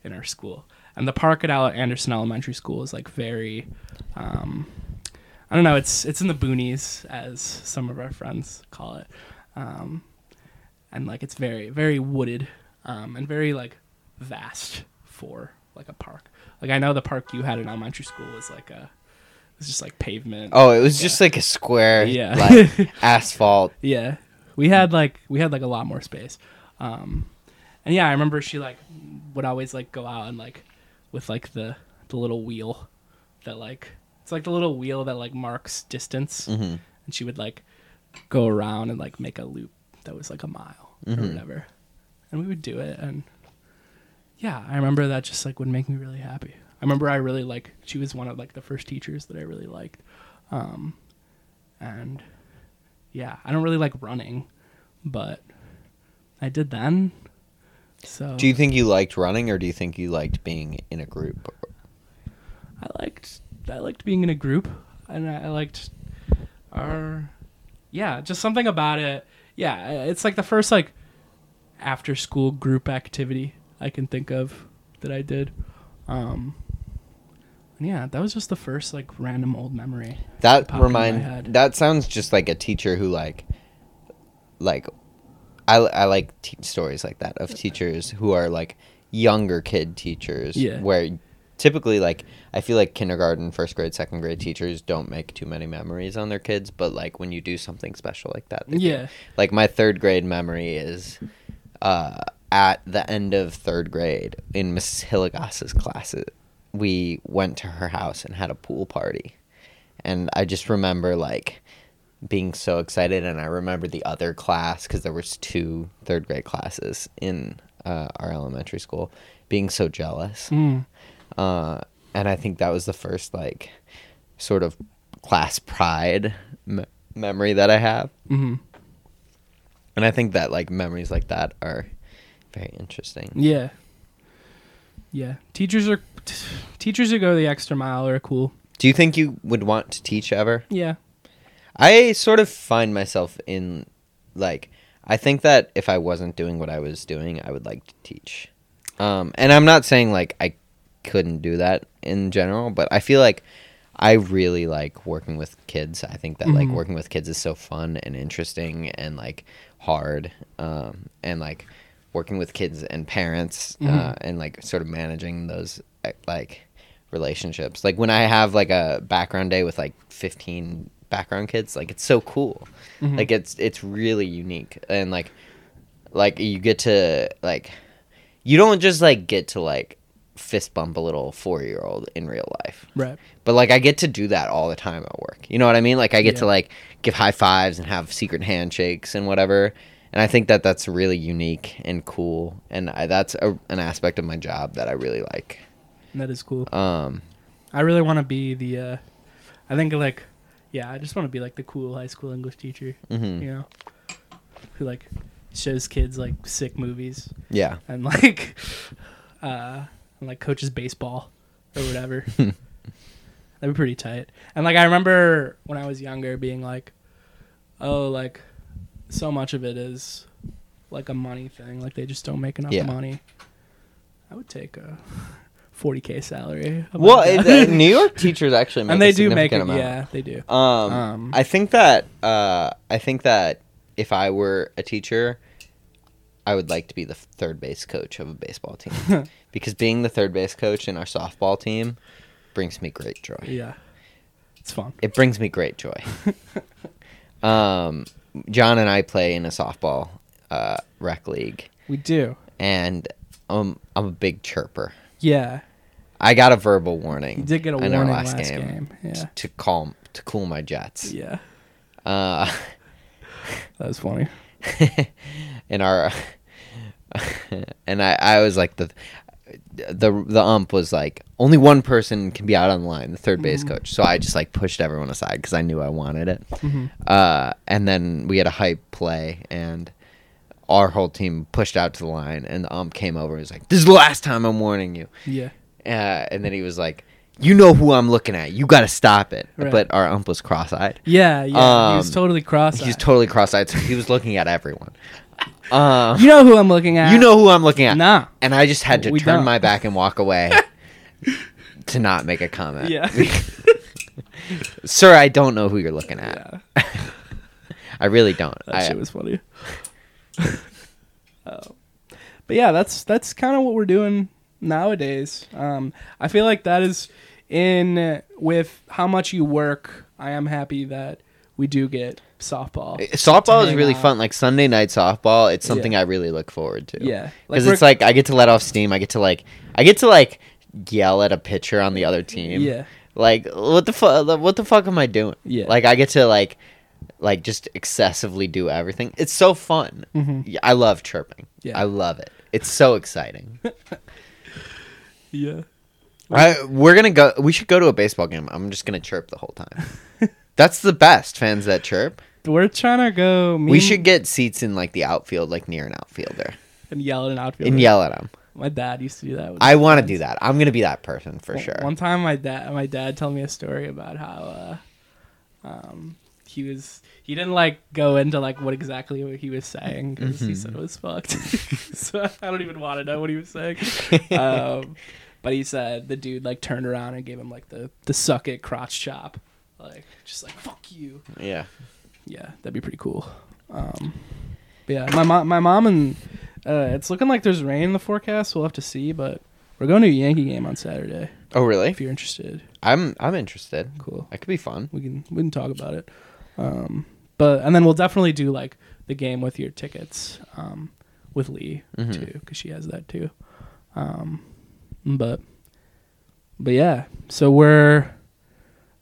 in our school. And the park at Anderson Elementary School is like very um I don't know, it's it's in the boonies as some of our friends call it. Um and like it's very very wooded um and very like vast for like a park. Like I know the park you had in elementary school was like a it was just like pavement. Oh, it was just like a square Yeah. like asphalt. Yeah, we had like we had like a lot more space, um, and yeah, I remember she like would always like go out and like with like the the little wheel that like It's like the little wheel that like marks distance, Mhm. and she would like go around and like make a loop that was like a mile or Mhm. whatever, and we would do it. And yeah, I remember that just like would make me really happy. I remember I really like she was one of like the first teachers that I really liked, um, and yeah, I don't really like running, but I did then. So Do you think you liked running, or do you think you liked being in a group? I liked I liked being in a group, and I liked our yeah, just something about it. Yeah, it's like the first like after school group activity I can think of that I did. Um, yeah, that was just the first like random old memory. That my remind that sounds just like a teacher who like like I I like te- stories like that of teachers who are like younger kid teachers Yeah. where typically like I feel like kindergarten, first grade, second grade teachers don't make too many memories on their kids, but like when you do something special like that, they do. Yeah. Like my third grade memory is uh, at the end of third grade in Mrs. Hilligoss's classes. We went to her house and had a pool party, and I just remember like being so excited. And I remember the other class because there was two third grade classes in uh, our elementary school, being so jealous. Mm. Uh, and I think that was the first like sort of class pride me- memory that I have. hmm And I think that like memories like that are very interesting. Yeah. Yeah. Teachers are t- teachers who go the extra mile are cool. Do you think you would want to teach ever? Yeah. I sort of find myself in like I think that if I wasn't doing what I was doing, I would like to teach. Um, and I'm not saying like I couldn't do that in general, but I feel like I really like working with kids. I think that like Mhm. working with kids is so fun and interesting and like hard. Um, and like working with kids and parents uh, Mhm. and like sort of managing those uh, like relationships. Like when I have like a background day with like 15 background kids, like it's so cool. Mhm. Like it's it's really unique and like like you get to like you don't just like get to like fist bump a little 4-year-old in real life. Right. But like I get to do that all the time at work. You know what I mean? Like I get to like give high fives and have secret handshakes and whatever. And I think that that's really unique and cool and I, that's a, an aspect of my job that I really like. That is cool. Um I really want to be the. uh I think like, yeah, I just want to be like the cool high school English teacher. mhm. You know, who like shows kids like sick movies yeah. and like, uh, and like coaches baseball or whatever. That'd be pretty tight. And like I remember when I was younger being like, oh, like so much of it is like a money thing. Like they just don't make enough Yeah. money. I would take a 40k salary. Well, it, uh, New York teachers actually make and a they do make it. significant amount. Yeah, they do. Um, Um, I think that uh, I think that if I were a teacher, I would like to be the third base coach of a baseball team because being the third base coach in our softball team brings me great joy. Yeah, it's fun. It brings me great joy. um, Jon and I play in a softball uh, rec league, We do. and um, I'm a big chirper. Yeah, I got a verbal warning. you did get a in warning our last, last, game, game. Yeah, to calm to cool my jets. yeah, Uh, that was funny. in our and I, I was like the the the ump was like only one person can be out on the line the third base Mhm. coach so i just like pushed everyone aside because i knew i wanted it Mhm. uh, and then we had a hype play and our whole team pushed out to the line and the ump came over and was like this is the last time i'm warning you Yeah, uh, and then he was like you know who i'm looking at you got to stop it Right. but our ump was cross-eyed yeah, yeah. he was Um, totally cross-eyed. he's totally cross-eyed so he was looking at everyone uh, You know who I'm looking at? you know who i'm looking at Nah. and I just had to We turn don't. my back and walk away to not make a comment. Yeah. Sir, I don't know who you're looking at. Yeah, I really don't. that I, shit was funny. Oh. But yeah, that's that's kind of what we're doing nowadays. Um, I feel like that is in with how much you work. I am happy that we do get softball. softball is really out. fun. Like Sunday night softball, it's something Yeah. I really look forward to. Yeah, Because we're- it's like I get to let off steam. I get to like I get to like yell at a pitcher on the other team. yeah, Like what the fuck? What the fuck am I doing? Yeah. Like I get to like, like just excessively do everything. It's so fun. Mhm. I love chirping. Yeah. I love it. It's so exciting. Yeah. I, we're gonna go. We should go to a baseball game. I'm just gonna chirp the whole time. That's the best fans that chirp. We're trying to go. We should get seats in like the outfield, like near an outfielder, and yell at an outfielder. and yell at them. My dad used to do that. With I want to do that. I'm gonna be that person for One- sure. One time, my dad, my dad told me a story about how, uh, um, he was he didn't like go into like what exactly what he was saying because he said it was fucked. so I don't even want to know what he was saying. um, but he said the dude like turned around and gave him like the the suck it crotch chop, like just like fuck you. Yeah. Yeah, that'd be pretty cool. Um, but yeah, my mom, my mom and uh, it's looking like there's rain in the forecast. We'll have to see, but we're going to a Yankee game on Saturday. Oh really? If you're interested, I'm I'm interested. cool. That could be fun. We can we can talk about it. Um, but and then we'll definitely do like the game with your tickets um, with Lee Mhm. too because she has that too. Um, but but yeah, so we're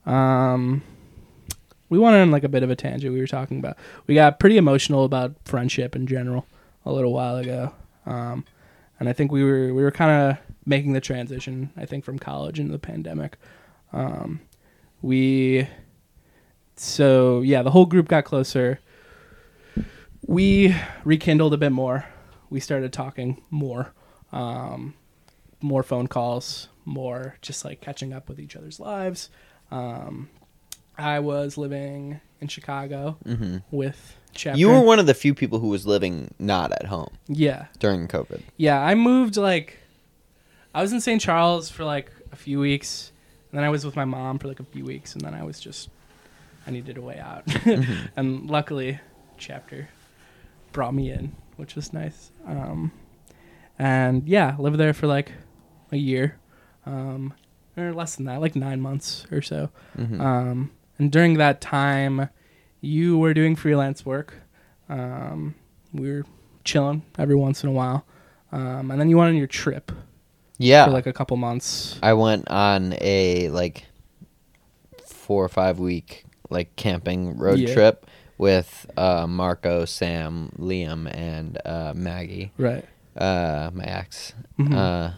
um, we went on like a bit of a tangent. We were talking about we got pretty emotional about friendship in general a little while ago, um, and I think we were we were kind of making the transition. I think from college into the pandemic. Um, we so yeah the whole group got closer. We rekindled a bit more. We started talking more um, more phone calls more just like catching up with each other's lives. Um, i was living in chicago hmm with Chapter. You were one of the few people who was living not at home yeah. during COVID. yeah i moved like i was in st charles for like a few weeks and then i was with my mom for like a few weeks and then i was just i needed a way out. And luckily chapter brought me in which was nice. Um, and yeah lived there for like a year um, or less than that like nine months or so. Mhm. um, and during that time you were doing freelance work. Um, we were chilling every once in a while. Um, and then you went on your trip yeah. for like a couple months. I went on a like four or five week like camping road Yeah. trip with uh, Marco, Sam, Liam, and uh, Maggie, right uh, my ex. Mhm. Uh,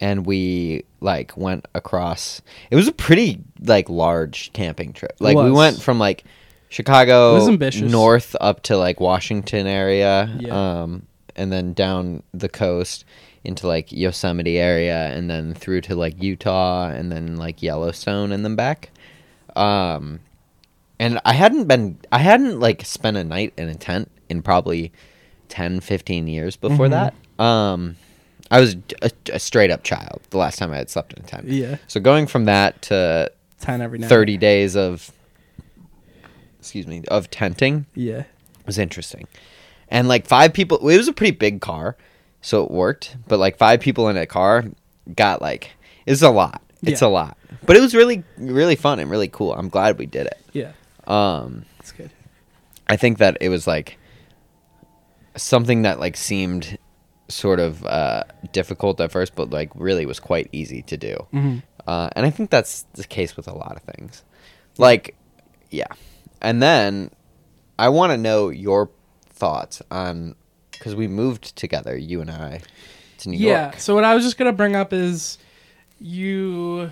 and we like went across. It was a pretty like large camping trip. Like we went from like Chicago It was ambitious. north up to like Washington area, Yeah. um, and then down the coast into like Yosemite area, and then through to like Utah, and then like Yellowstone, and then back. Um, and I hadn't been, I hadn't like spent a night in a tent in probably 10, 15 years before Mhm. that. Um, I was a, a straight up child the last time I had slept in a tent. yeah. So going from that to 10 every night. 30 days of excuse me of tenting yeah. was interesting. And like five people it was a pretty big car so it worked. But like five people in a car got like it's a lot. It's Yeah. a lot. But it was really really fun and really cool. I'm glad we did it. Yeah um that's good i think that it was like something that like seemed sort of uh difficult at first but like really was quite easy to do hmm uh, and I think that's the case with a lot of things. Like, yeah. And then I want to know your thoughts on because we moved together, you and I, to New yeah York. Yeah. So what i was just gonna bring up is you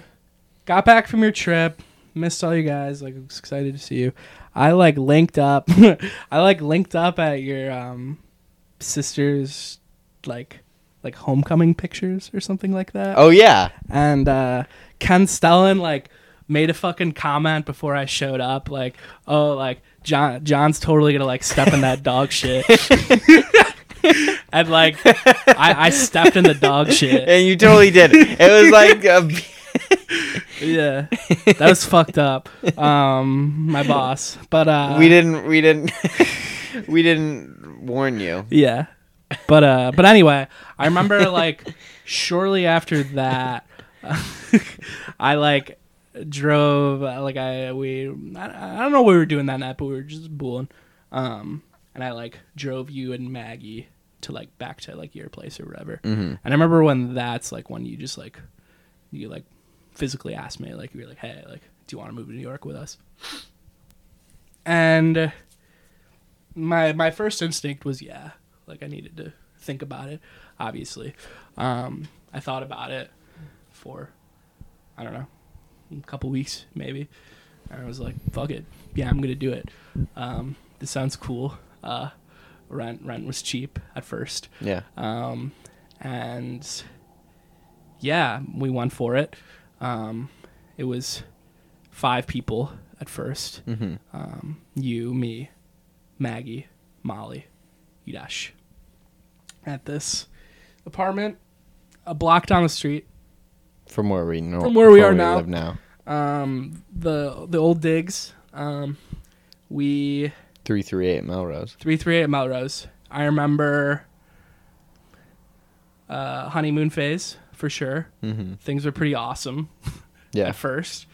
got back from your trip missed all you guys like was excited to see you. I like linked up i like linked up at your um sister's like like homecoming pictures or something like that. Oh yeah, and uh ken Stellon like made a fucking comment before i showed up like oh like Jon Jon's totally gonna like step in that dog shit. And like I, I stepped in the dog shit. And you totally did. It was like a, yeah that was fucked up um my boss but uh we didn't we didn't we didn't warn you. Yeah. But uh but anyway, I remember like shortly after that I like drove uh, like I we I, I don't know what we were doing that night, but we were just booling. Um and I like drove you and Maggie to like back to like your place or whatever. Mm-hmm. And I remember when that's like when you just like you like physically asked me like you were like hey like do you want to move to New York with us? And my my first instinct was yeah like I needed to think about it obviously. Um I thought about it for I don't know a couple weeks maybe. And I was like fuck it. Yeah I'm gonna do it. Um this sounds cool. Uh rent rent was cheap at first. Yeah. um, and yeah, we went for it. Um, it was five people at 1st hmm Um, you, me, Maggie, Molly, Yudash. At this apartment, a block down the street. From where we know. From where we are from now. Live now. Um, the the old digs. Um, we Three three eight Melrose. 338 Melrose. I remember uh, honeymoon phase for sure. hmm Things were pretty awesome Yeah. at first.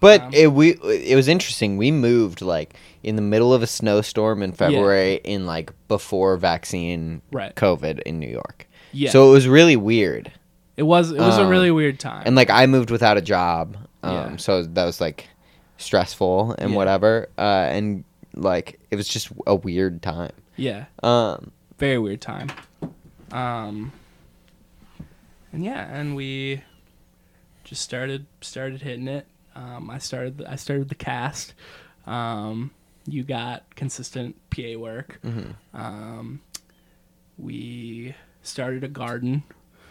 But Um, it we it was interesting. We moved like in the middle of a snowstorm in February in like before vaccine Right. COVID in New York. Yeah. So it was really weird. it was it was a um, really weird time. And like I moved without a job. Um Yeah. so that was like stressful and Yeah. whatever. Uh and like it was just a weird time. yeah, Um very weird time. Um, and yeah, and we just started started hitting it. Um, I started I started the cast. Um, you got consistent PA work. mhm. Um, we started a garden.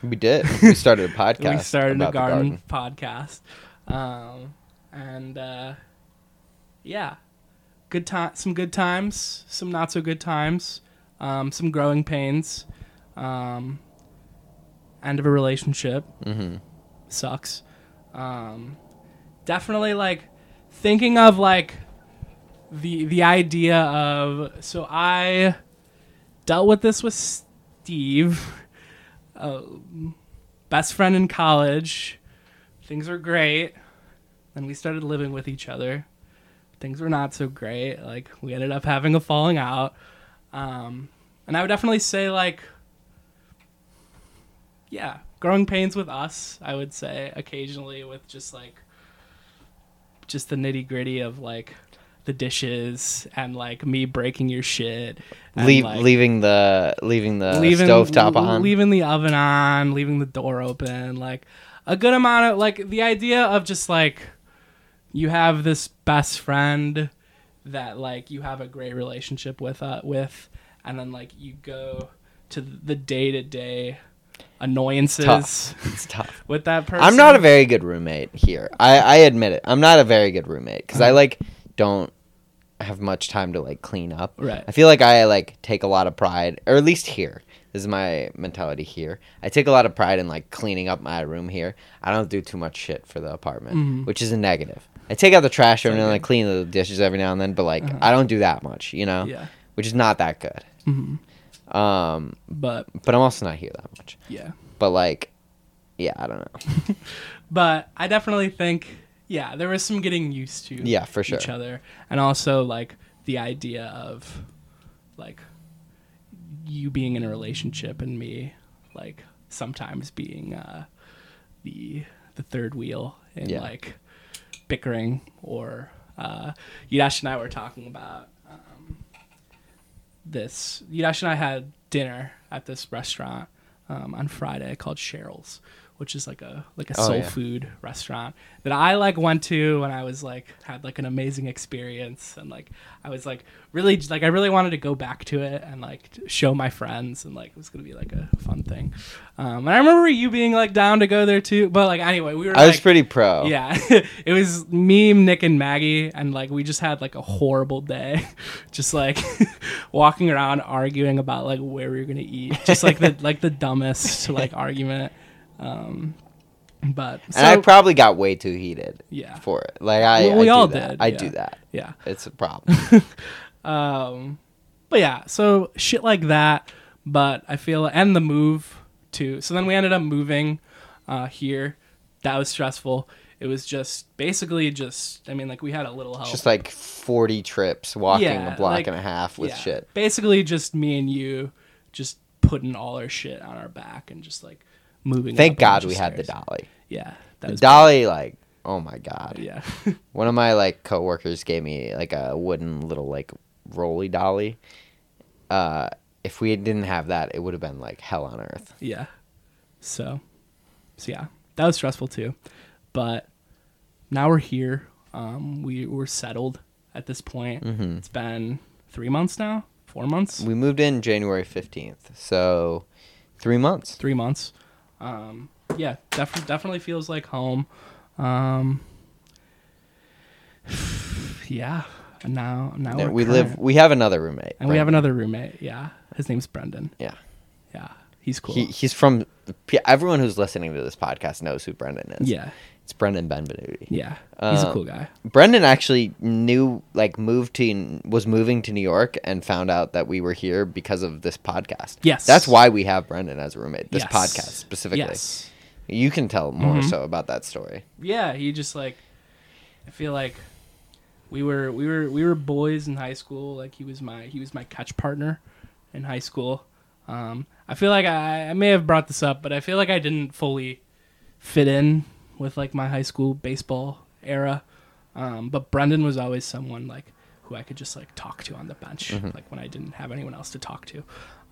we did. We started a podcast. we started a the garden, podcast, um, and uh, yeah, good time. Some good times, some not so good times, um, some growing pains. Um, end of a relationship Mhm. sucks. Um, definitely like thinking of like the the idea of so I dealt with this with Steve, uh, best friend in college. Things were great. Then we started living with each other. Things were not so great. Like we ended up having a falling out. Um, and I would definitely say like yeah, growing pains with us, I would say occasionally with just like just the nitty gritty of like the dishes and like me breaking your shit. and, Leave, like, leaving the leaving the leaving stove top on. leaving the oven on, leaving the door open, like a good amount of like the idea of just like you have this best friend that like you have a great relationship with uh, with and then like you go to the day-to-day annoyances Tough. It's tough. with that person. I'm not a very good roommate here. I, I admit it. I'm not a very good roommate because I Uh-huh. like don't have much time to like clean up. Right. I feel like I like take a lot of pride, or at least here. This is my mentality here. I take a lot of pride in like cleaning up my room here. I don't do too much shit for the apartment, Mhm. which is a negative. I take out the trash every now and then, then, clean the dishes every now and then, but like Uh-huh. I don't do that much, you know, Yeah. which is not that good. hmm Um, But but I'm also not here that much. yeah. But like, yeah, I don't know. But I definitely think yeah, there was some getting used to Yeah, for sure. each other. And also like the idea of like you being in a relationship and me like sometimes being uh the the third wheel in Yeah. like bickering or uh Yudash and I were talking about this. Yudash and I had dinner at this restaurant um, on Friday called Cheryl's, which is like a like a Oh, soul yeah. food restaurant that I like went to when I was like had like an amazing experience and like I was like really like I really wanted to go back to it and like show my friends and like it was gonna be like a fun thing. Um, and I remember you being like down to go there too, but like anyway we were I was pretty pro. yeah, it was me, Nick, and Maggie, and like we just had like a horrible day, just like walking around arguing about like where we were gonna eat, just like the like the dumbest like argument. Um, but so, and I probably got way too heated yeah, for it. Like I, Well, we I all do that. did, I yeah. do that. yeah. It's a problem. Um, but yeah, so shit like that. But I feel and the move too. So then we ended up moving uh, here. That was stressful. It was just basically just. I mean, like we had a little help. Just like forty trips, walking Yeah, a block like- and a half with Yeah. shit. Basically, just me and you, just putting all our shit on our back and just like moving. Thank God we had the stairs. dolly. Yeah, The dolly, like, oh my God. Yeah, One of my like coworkers gave me like a wooden little like roly dolly. Uh, if we didn't have that, it would have been like hell on earth. yeah. So, so yeah, that was stressful too, but now we're here. Um, we we're settled at this point. Mhm. It's been three months now, four months, We moved in January fifteenth, so three months. three months. Um, yeah, def- definitely feels like home. Um, yeah, and now now we live. We have another roommate, and we have another roommate. Yeah, his name's Brendan. Yeah, Yeah, he's cool. he, he's from. Everyone who's listening to this podcast knows who Brendan is. yeah, it's Brendan Benvenuti. yeah, he's a Um, cool guy. Brendan actually knew, like, moved to was moving to New York and found out that we were here because of this podcast. Yes. that's why we have Brendan as a roommate. This Yes. podcast specifically. Yes. You can tell more Mhm. so about that story. yeah he just like i feel like we were we were we were boys in high school like he was my he was my catch partner in high school um i feel like i i may have brought this up but i feel like i didn't fully fit in with like my high school baseball era. Um but brendan was always someone like who i could just like talk to on the bench like when i didn't have anyone else to talk to.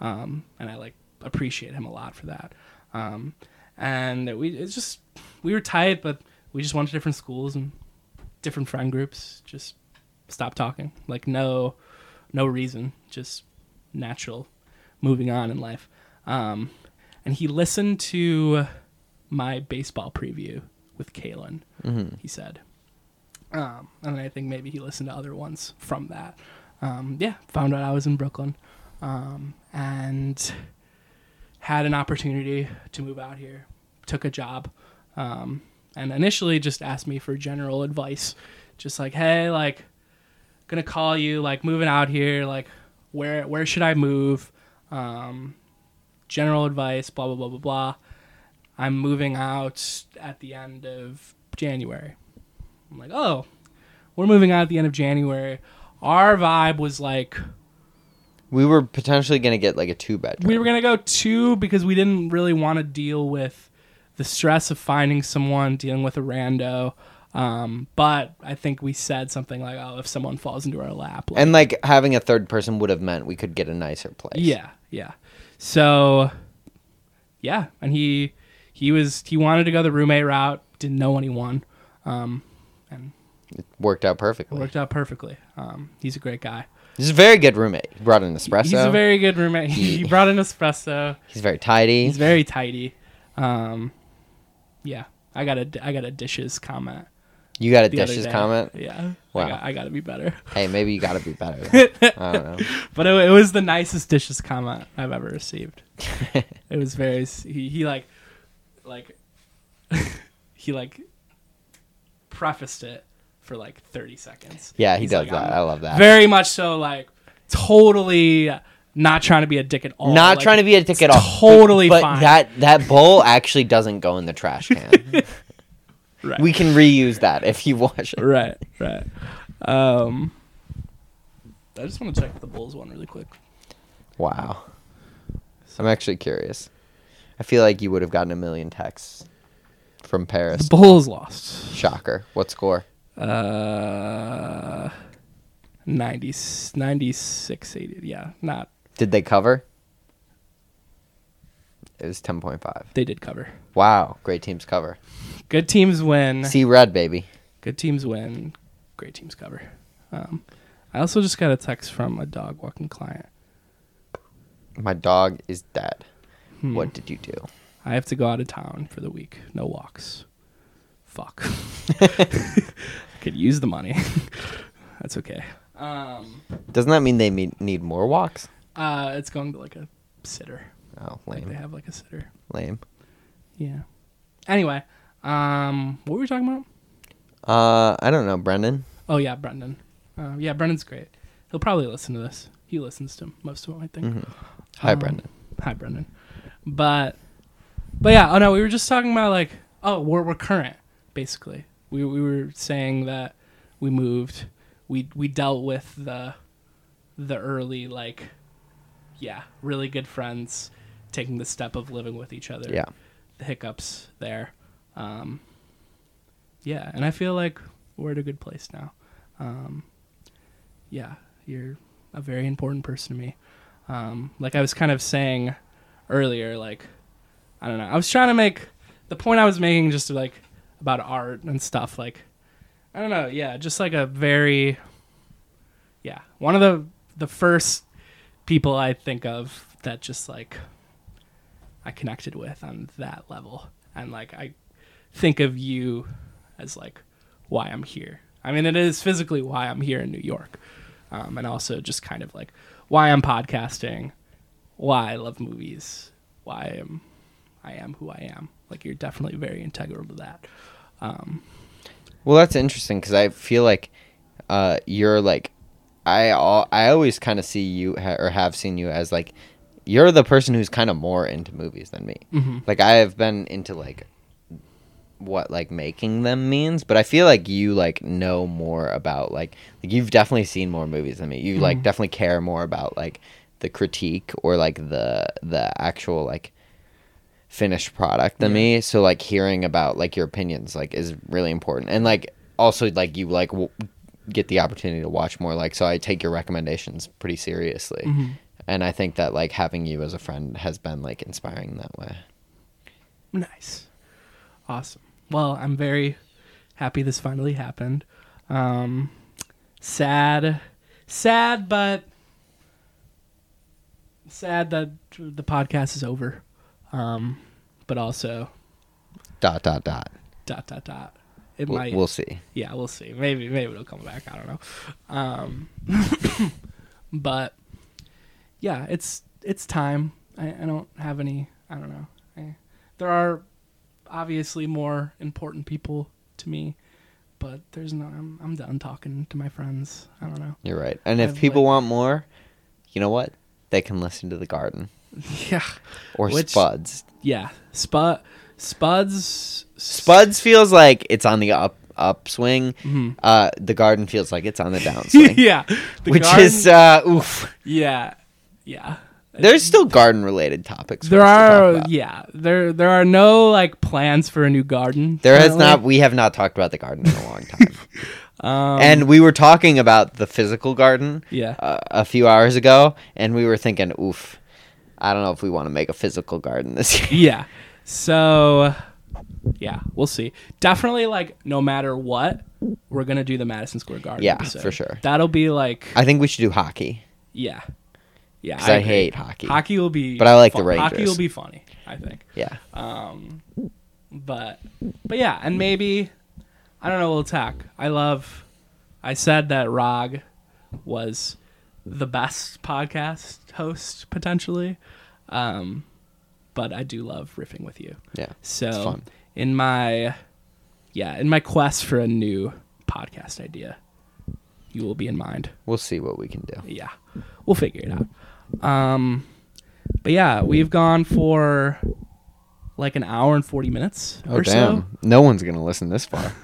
Um and i like appreciate him a lot for that. Um and we it's just we were tight, but we just went to different schools and different friend groups. Just stopped talking, like no, no reason, just natural, moving on in life. Um, and he listened to my baseball preview with Kalen. Mm-hmm. He said, um, and I think maybe he listened to other ones from that. Um, yeah, found out I was in Brooklyn, um, and had an opportunity to move out here. Took a job, um, and initially just asked me for general advice, just like, hey, like, gonna call you, like, moving out here, like, where where should I move? Um, general advice, blah blah blah blah blah. I'm moving out at the end of January. I'm like, oh, we're moving out at the end of January. Our vibe was like We were potentially gonna get like a two bedroom. we were gonna go two because we didn't really want to deal with the stress of finding someone, dealing with a rando. Um, but I think we said something like, "Oh, if someone falls into our lap," like, and like having a third person would have meant we could get a nicer place. Yeah, yeah. So, yeah, and he he was he wanted to go the roommate route. Didn't know anyone, um, and it worked out it perfectly. worked out perfectly. Um, he's a great guy. He's a very good roommate. He brought an espresso. He's a very good roommate. he brought an espresso. He's very tidy. He's very tidy. Um, yeah, I got a I got a dishes comment. you got a dishes comment. Yeah, Wow. I got I got to be better. Hey, maybe you got to be better. I don't know. But it, it was the nicest dishes comment I've ever received. it was very he he like like he like prefaced it for like 30 seconds. Yeah, he He's does like, that. I'm I love that. Very much so like totally not trying to be a dick at all. Not like, trying to be a dick at all. totally but fine. that that bowl actually doesn't go in the trash can. right. we can reuse that if you wash it. right, right. Um I just want to check the Bulls one really quick. Wow. I'm actually curious. I feel like you would have gotten a million texts from The Paris. Bulls lost. Shocker. What score? Uh 90 96 80. Yeah, not Did they cover? It was 10.5. they did cover. Wow. Great teams cover. Good teams win. See red, baby. Good teams win. Great teams cover. Um, I also just got a text from a dog walking client. My dog is dead. Hmm. What did you do? I have to go out of town for the week. No walks. Fuck. I Could use the money. That's okay. Um, Doesn't that mean they me- need more walks? uh, it's going to like a sitter. Oh, Like they have like a sitter. Lame. Yeah. Anyway, um, what were we talking about? Uh, I don't know, Brendan. Oh yeah, Brendan. Uh, yeah, Brendan's great. He'll probably listen to this. He listens to most of them, I think. Mhm. Hi, Um, Brendan. Hi, Brendan. But, but yeah. Oh no, we were just talking about like, oh, we're we're current, basically. We we were saying that we moved. We we dealt with the, the early like, yeah, really good friends, taking the step of living with each other. Yeah. the hiccups there. Um, yeah, and I feel like we're at a good place now. Um, yeah, you're a very important person to me. Um, like I was kind of saying earlier, like I don't know. I was trying to make the point I was making just like about art and stuff. Like I don't know. Yeah, just like a very yeah one of the the first people I think of that just like I connected with on that level, and like I think of you as like why I'm here. I mean, it is physically why I'm here in New York, um, and also just kind of like why I'm podcasting, why I love movies, why I am I am who I am. Like you're definitely very integral to that. Um, Well, that's interesting because I feel like uh, you're like I al- I always kind of see you ha- or have seen you as like you're the person who's kind of more into movies than me. mhm. Like I have been into like what like making them means, but I feel like you like know more about like like you've definitely seen more movies than me. You like Mhm. definitely care more about like the critique or like the the actual like finished product than Yeah. me. So like hearing about like your opinions like is really important. And like also like you like w- get the opportunity to watch more like so I take your recommendations pretty seriously. Mhm. And I think that like having you as a friend has been like inspiring that way. Nice. Awesome. Well, I'm very happy this finally happened. Um, sad, sad, but sad that the podcast is over. Um, but also Dot dot dot. dot dot dot. It We'll, might. we'll see. yeah, we'll see. Maybe maybe it'll come back. I don't know. Um, but yeah, it's it's time. I, I don't have any. I don't know. I, there are obviously more important people to me, but there's no. I'm I'm done talking to my friends. I don't know. You're right. And if I've, people like- want more, you know what? They can listen to the garden Yeah, or Which- Spuds. yeah. Spud, Spuds, Spuds feels like it's on the up upswing. Mhm. Uh, the garden feels like it's on the downswing. yeah, the which garden- is uh, oof. yeah, yeah. There's still garden related topics. There are yeah there there are no like plans for a new garden. There has not. We have not talked about the garden in a long time. Um, and we were talking about the physical garden yeah, uh, a few hours ago, and we were thinking, oof. I don't know if we want to make a physical garden this year. yeah. So yeah, we'll see. Definitely like no matter what, we're gonna do the Madison Square Garden. Yeah, episode. for sure. That'll be like I think we should do hockey. yeah, yeah. Because I, agree. hate hockey. hockey. Will be, But I like the fun. Hockey will be funny. I think. Yeah. Um, but but yeah, and maybe I don't know. We'll attack. I love. I said that Rog was the best podcast host potentially, um, but I do love riffing with you. Yeah. So in my yeah in my quest for a new podcast idea, you will be in mind. We'll see what we can do. Yeah, we'll figure it out. Um, but yeah, we've gone for like an hour and forty minutes Oh or damn! so. No one's gonna listen this far.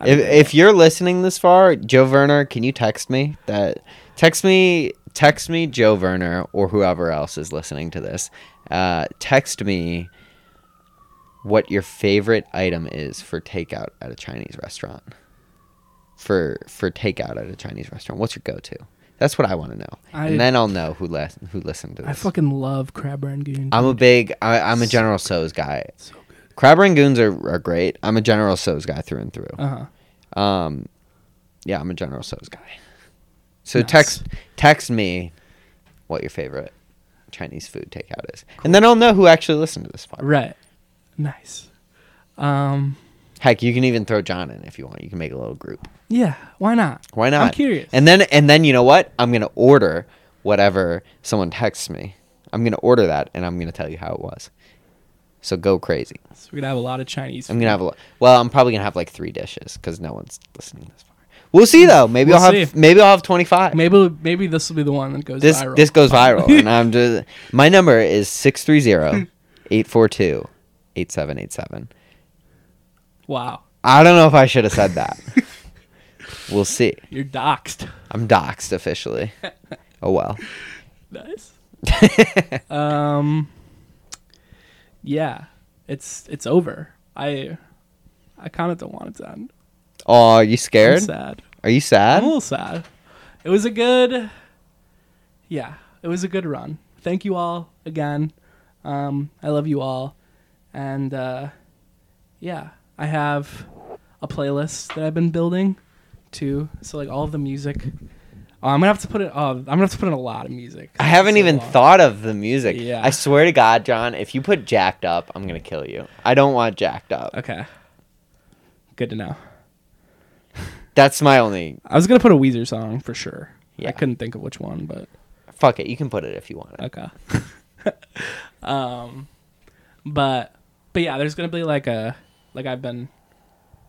I if if you're listening this far, Joe Werner, can you text me that? Text me, text me, Joe Werner, or whoever else is listening to this. Uh, text me what your favorite item is for takeout at a Chinese restaurant. For for takeout at a Chinese restaurant, what's your go-to? That's what I want to know, I- and then I'll know who les- who listened to this. I fucking love crab rangoon. I'm a big, I, I'm a General Tso's guy. so good. Crab rangoons are, are great. I'm a General Tso's guy through and through. Uh huh. Um, yeah, I'm a General Tso's guy. So Nice. text text me what your favorite Chinese food takeout is, and then I'll know who actually listened to this podcast. Right. Nice. Um. Heck, you can even throw Jon in if you want. You can make a little group. Yeah. Why not? Why not? I'm curious. And then and then you know what? I'm gonna order whatever someone texts me. I'm gonna order that, and I'm gonna tell you how it was. So go crazy. So we're gonna have a lot of Chinese. I'm gonna have a lot. well. I'm probably gonna have like three dishes because no one's listening this far. We'll see though. Maybe We'll I'll have maybe I'll have 25. Maybe maybe this will be the one that goes this viral. this goes viral, and I'm just my number is 630-842-8787. wow. I don't know if I should have said that. we'll see. You're doxxed. I'm doxxed officially. Oh well. Nice. um. Yeah, it's it's over. I I kind of don't want it to end. Oh, are you I'm scared? sad. Are you I'm sad? a little sad. It was a good, yeah, it was a good run. Thank you all again. Um, I love you all, and uh, yeah, I have a playlist that I've been building too. So like all of the music. Oh, I'm gonna have to put it. Oh, I'm gonna have to put in a lot of music. I haven't even long. thought of the music. Yeah. I swear to God, Jon, if you put jacked up, I'm gonna kill you. I don't want jacked up. Okay. Good to know. That's my only. I was gonna put a Weezer song for sure. Yeah. I couldn't think of which one, but Fuck it. You can put it if you want it. Okay. um, but but yeah, there's gonna be like a like I've been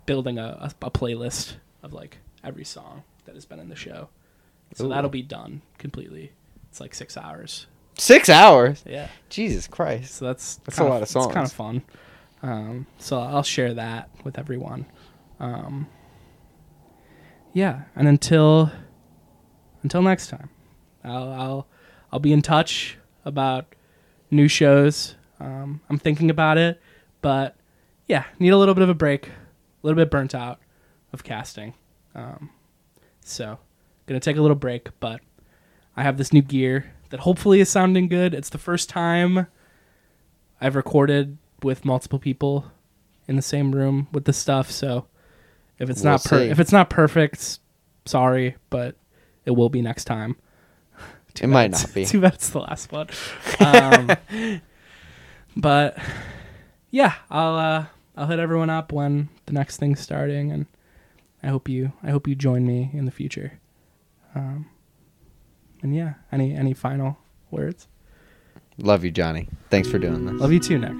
building a, a, a playlist of like every song that has been in the show, so Ooh. that'll be done completely. It's like six hours. Six hours. Yeah. Jesus Christ. So that's That's a lot of It's kind of fun. Um, so I'll share that with everyone. Um, yeah, and until until next time, I'll I'll I'll be in touch about new shows. Um, I'm thinking about it, but yeah, need a little bit of a break, a little bit burnt out of casting. Um, so gonna take a little break, but I have this new gear that hopefully is sounding good. It's the first time I've recorded with multiple people in the same room with the stuff. So if it's We'll not per- if it's not perfect, sorry, but it will be next time. Too It might not be. Too bad it's the last one. Um, but yeah, I'll uh, I'll hit everyone up when the next thing's starting, and I hope you I hope you join me in the future. Um, and yeah, any any final words? Love you, Johnny. Thanks for doing this. Love you too, Nick.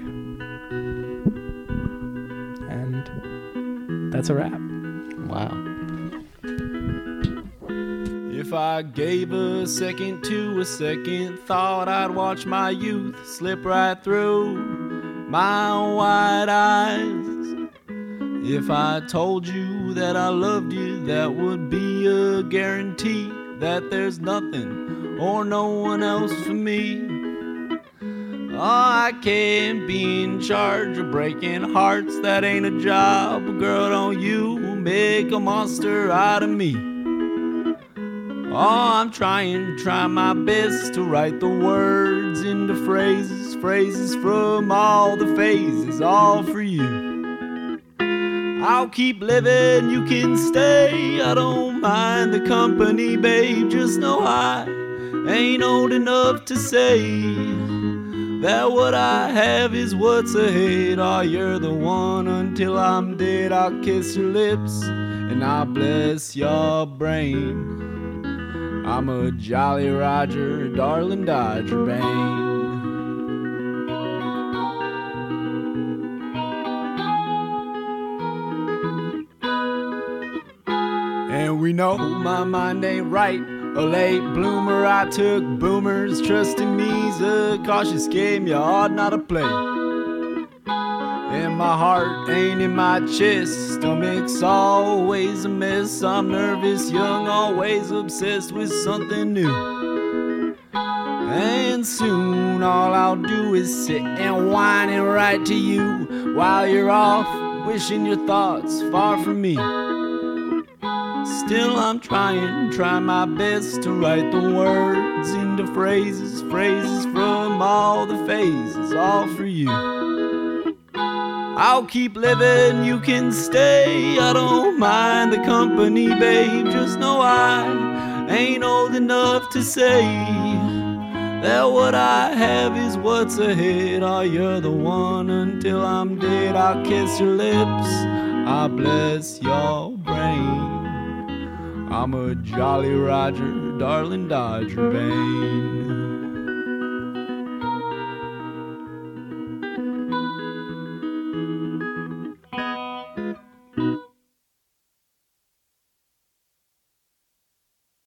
And that's a wrap. Wow. If I gave a second to a second thought, I'd watch my youth slip right through my wide eyes. If I told you that I loved you, that would be a guarantee that there's nothing or no one else for me. Oh, I can't be in charge of breaking hearts, that ain't a job. Girl, don't you make a monster out of me. Oh, I'm trying, try my best to write the words into phrases, phrases from all the phases, all for you. I'll keep living, you can stay. I don't mind the company, babe. Just know I ain't old enough to say that what I have is what's ahead. Oh, you're the one until I'm dead. I'll kiss your lips and I'll bless your brain. I'm a Jolly Roger, darling Dodger Bane. We know my mind ain't right. A late bloomer, I took boomers. Trusting me's a cautious game you ought not to play. And my heart ain't in my chest. Stomach's always a mess. I'm nervous, young, always obsessed with something new. And soon all I'll do is sit and whine and write to you while you're off, wishing your thoughts far from me. Still, I'm trying, try my best to write the words into phrases, phrases from all the phases, all for you. I'll keep living, you can stay. I don't mind the company, babe. Just know I ain't old enough to say that what I have is what's ahead. Oh, you're the one until I'm dead. I'll kiss your lips, I'll bless your brain. I'm a Jolly Roger, darling Dodger Bane.